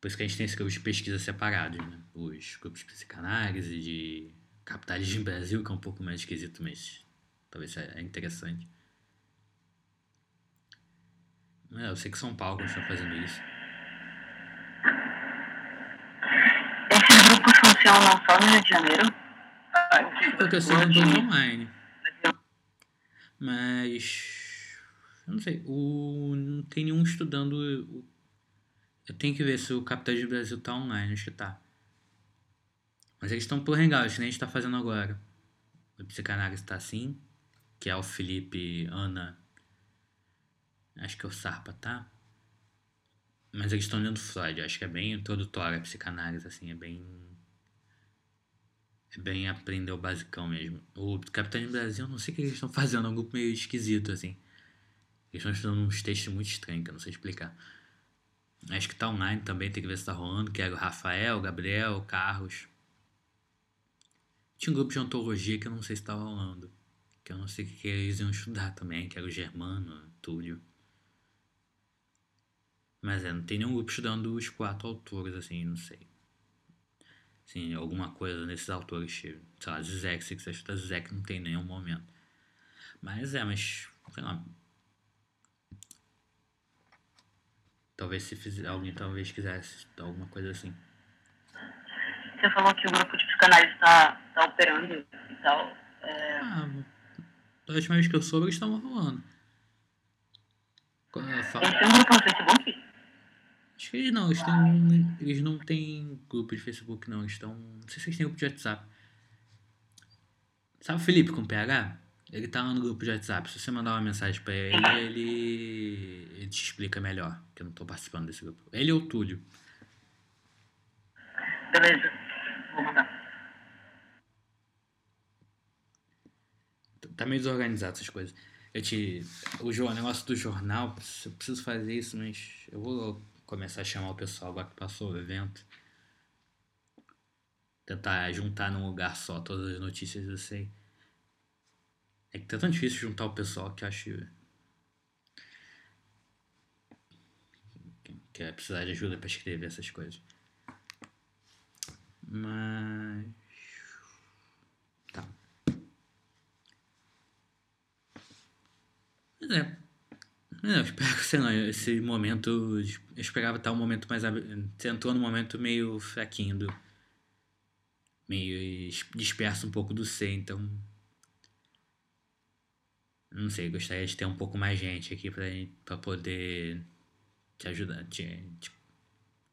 Por isso que a gente tem esses grupos de pesquisa separados, né? Os grupos de psicanálise, de capitalismo Brasil, que é um pouco mais esquisito, mas talvez é interessante. É, eu sei que São Paulo está fazendo isso. Esses grupos funcionam só no Rio de Janeiro? Porque eu sei que é online. Mas. Eu não sei. O, não tem nenhum estudando eu tenho que ver se o Capitalismo Brasil tá online, acho que tá. Mas eles estão por Hangout, nem a gente tá fazendo agora. O psicanálise tá assim, que é o Felipe, Ana, acho que é o Sarpa, tá? Mas eles estão lendo Freud, eu acho que é bem introdutória a psicanálise, assim, é bem. É bem aprender o basicão mesmo. O Capitão do Brasil, não sei o que eles estão fazendo, é um grupo meio esquisito, assim. Eles estão estudando uns textos muito estranhos, que eu não sei explicar. Acho que tá online também, tem que ver se tá rolando, que era o Rafael, Gabriel, Carlos. Tinha um grupo de ontologia que eu não sei se tava rolando. Que eu não sei o que eles iam estudar também, que era o Germano, Túlio. Mas é, não tem nenhum grupo estudando os quatro autores, assim, não sei. Assim, alguma coisa nesses autores, sei lá, Zizek, se você estudar Zizek, não tem nenhum momento. Mas é, mas, sei lá. Talvez se fizer, alguém talvez quisesse alguma coisa assim. Você falou que o grupo de psicanálise está tá operando e tal. É... Ah, da última vez que eu soube, eles estavam rolando. Eles têm um grupo no Facebook? Acho que eles não, eles, têm, eles não têm grupo de Facebook, não. Eles estão. Não sei se eles têm grupo de WhatsApp. Sabe o Felipe com PH? Ele tá lá no grupo de WhatsApp. Se você mandar uma mensagem pra ele, ele, ele te explica melhor. Que eu não tô participando desse grupo. Ele ou o Túlio? Beleza. Vou mandar. Tá meio desorganizado essas coisas. Eu te. O, o negócio do jornal, eu preciso fazer isso, mas eu vou começar a chamar o pessoal agora que passou o evento. Tentar juntar num lugar só todas as notícias, eu sei. É que tá tão difícil juntar o pessoal que acho. Que é precisar de ajuda para escrever essas coisas. Mas. Tá. Mas é. Eu espero que, sei lá, esse momento. Eu esperava estar um momento mais. Você entrou num momento meio fraquinho do. Meio disperso um pouco do C, então. Não sei, gostaria de ter um pouco mais gente aqui pra, pra poder te ajudar, te, te,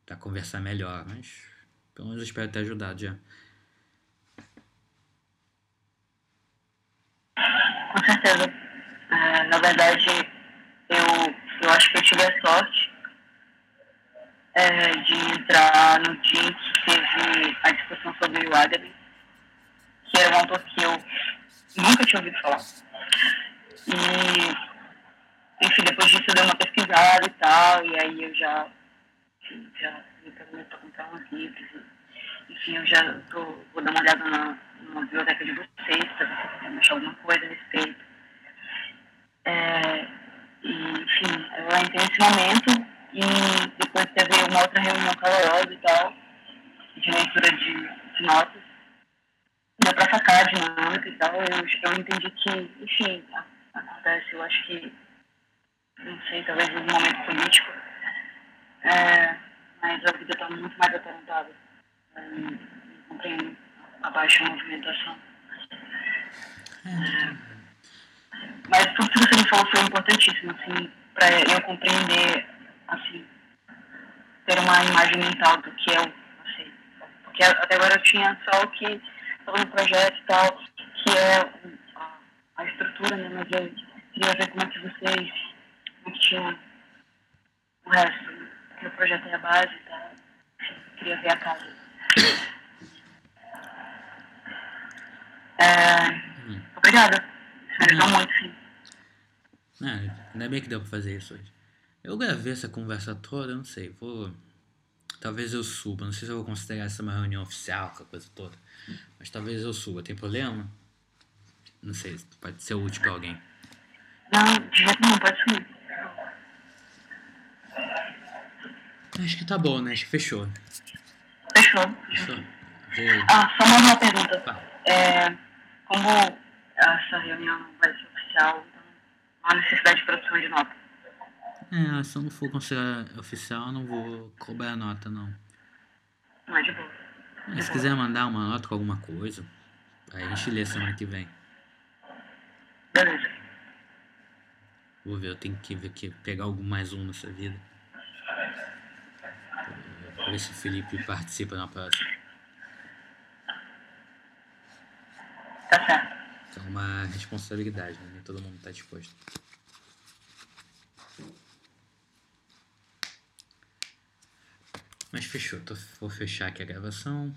pra conversar melhor, mas pelo menos eu espero ter ajudado já. Com certeza. Uh, na verdade, eu, eu acho que eu tive a sorte é, de entrar no dia que teve a discussão sobre o Adler, que era um autor que eu nunca tinha ouvido falar. E, enfim, depois disso eu dei uma pesquisada e tal, e aí eu já, já me pergunto para comprar uns livros. E, enfim, eu já tô, vou dar uma olhada na, na biblioteca de vocês, para ver se achar alguma coisa a respeito. É, e, enfim, eu entrei nesse momento e depois teve uma outra reunião calorosa e tal, de leitura de, de notas. Deu para sacar a dinâmica e tal. Eu, eu entendi que, enfim, acontece, eu acho que, não sei, talvez no momento político, é, mas a vida está muito mais atarantada. É, não tem a baixa movimentação. É, mas tudo que você me falou foi importantíssimo, assim, para eu compreender, assim, ter uma imagem mental do que eu, assim, porque até agora eu tinha só o que estava no projeto e tal, que é a, a estrutura, né, mas eu queria ver como é que vocês, como é que tinha o resto, né, porque o projeto é a base tal, queria ver a casa. É, hum. Obrigada. Me ajudou muito, sim. Ah, ainda bem que deu pra fazer isso hoje. Eu gravei essa conversa toda, eu não sei, vou. Talvez eu suba, não sei se eu vou considerar essa uma reunião oficial, aquela coisa toda. Mas talvez eu suba, tem problema? Não sei, pode ser útil pra alguém. Não, de jeito nenhum, pode subir. Acho que tá bom, né? Acho que fechou. Fechou. Fechou. Vou... Ah, só mais uma pergunta. Tá. É, como essa reunião não vai ser oficial, então não há necessidade de produção de nota. É, se eu não for considerar oficial, eu não vou cobrar a nota, não. Não é de boa. É, se quiser mandar uma nota com alguma coisa, aí a gente lê semana que vem. Beleza. Vou ver, eu tenho que ver aqui, pegar algum mais um nessa vida. Ver se o Felipe participa na próxima. Tá certo. É uma responsabilidade, né? Nem todo mundo está disposto. Fechou. Tô, vou fechar aqui a gravação.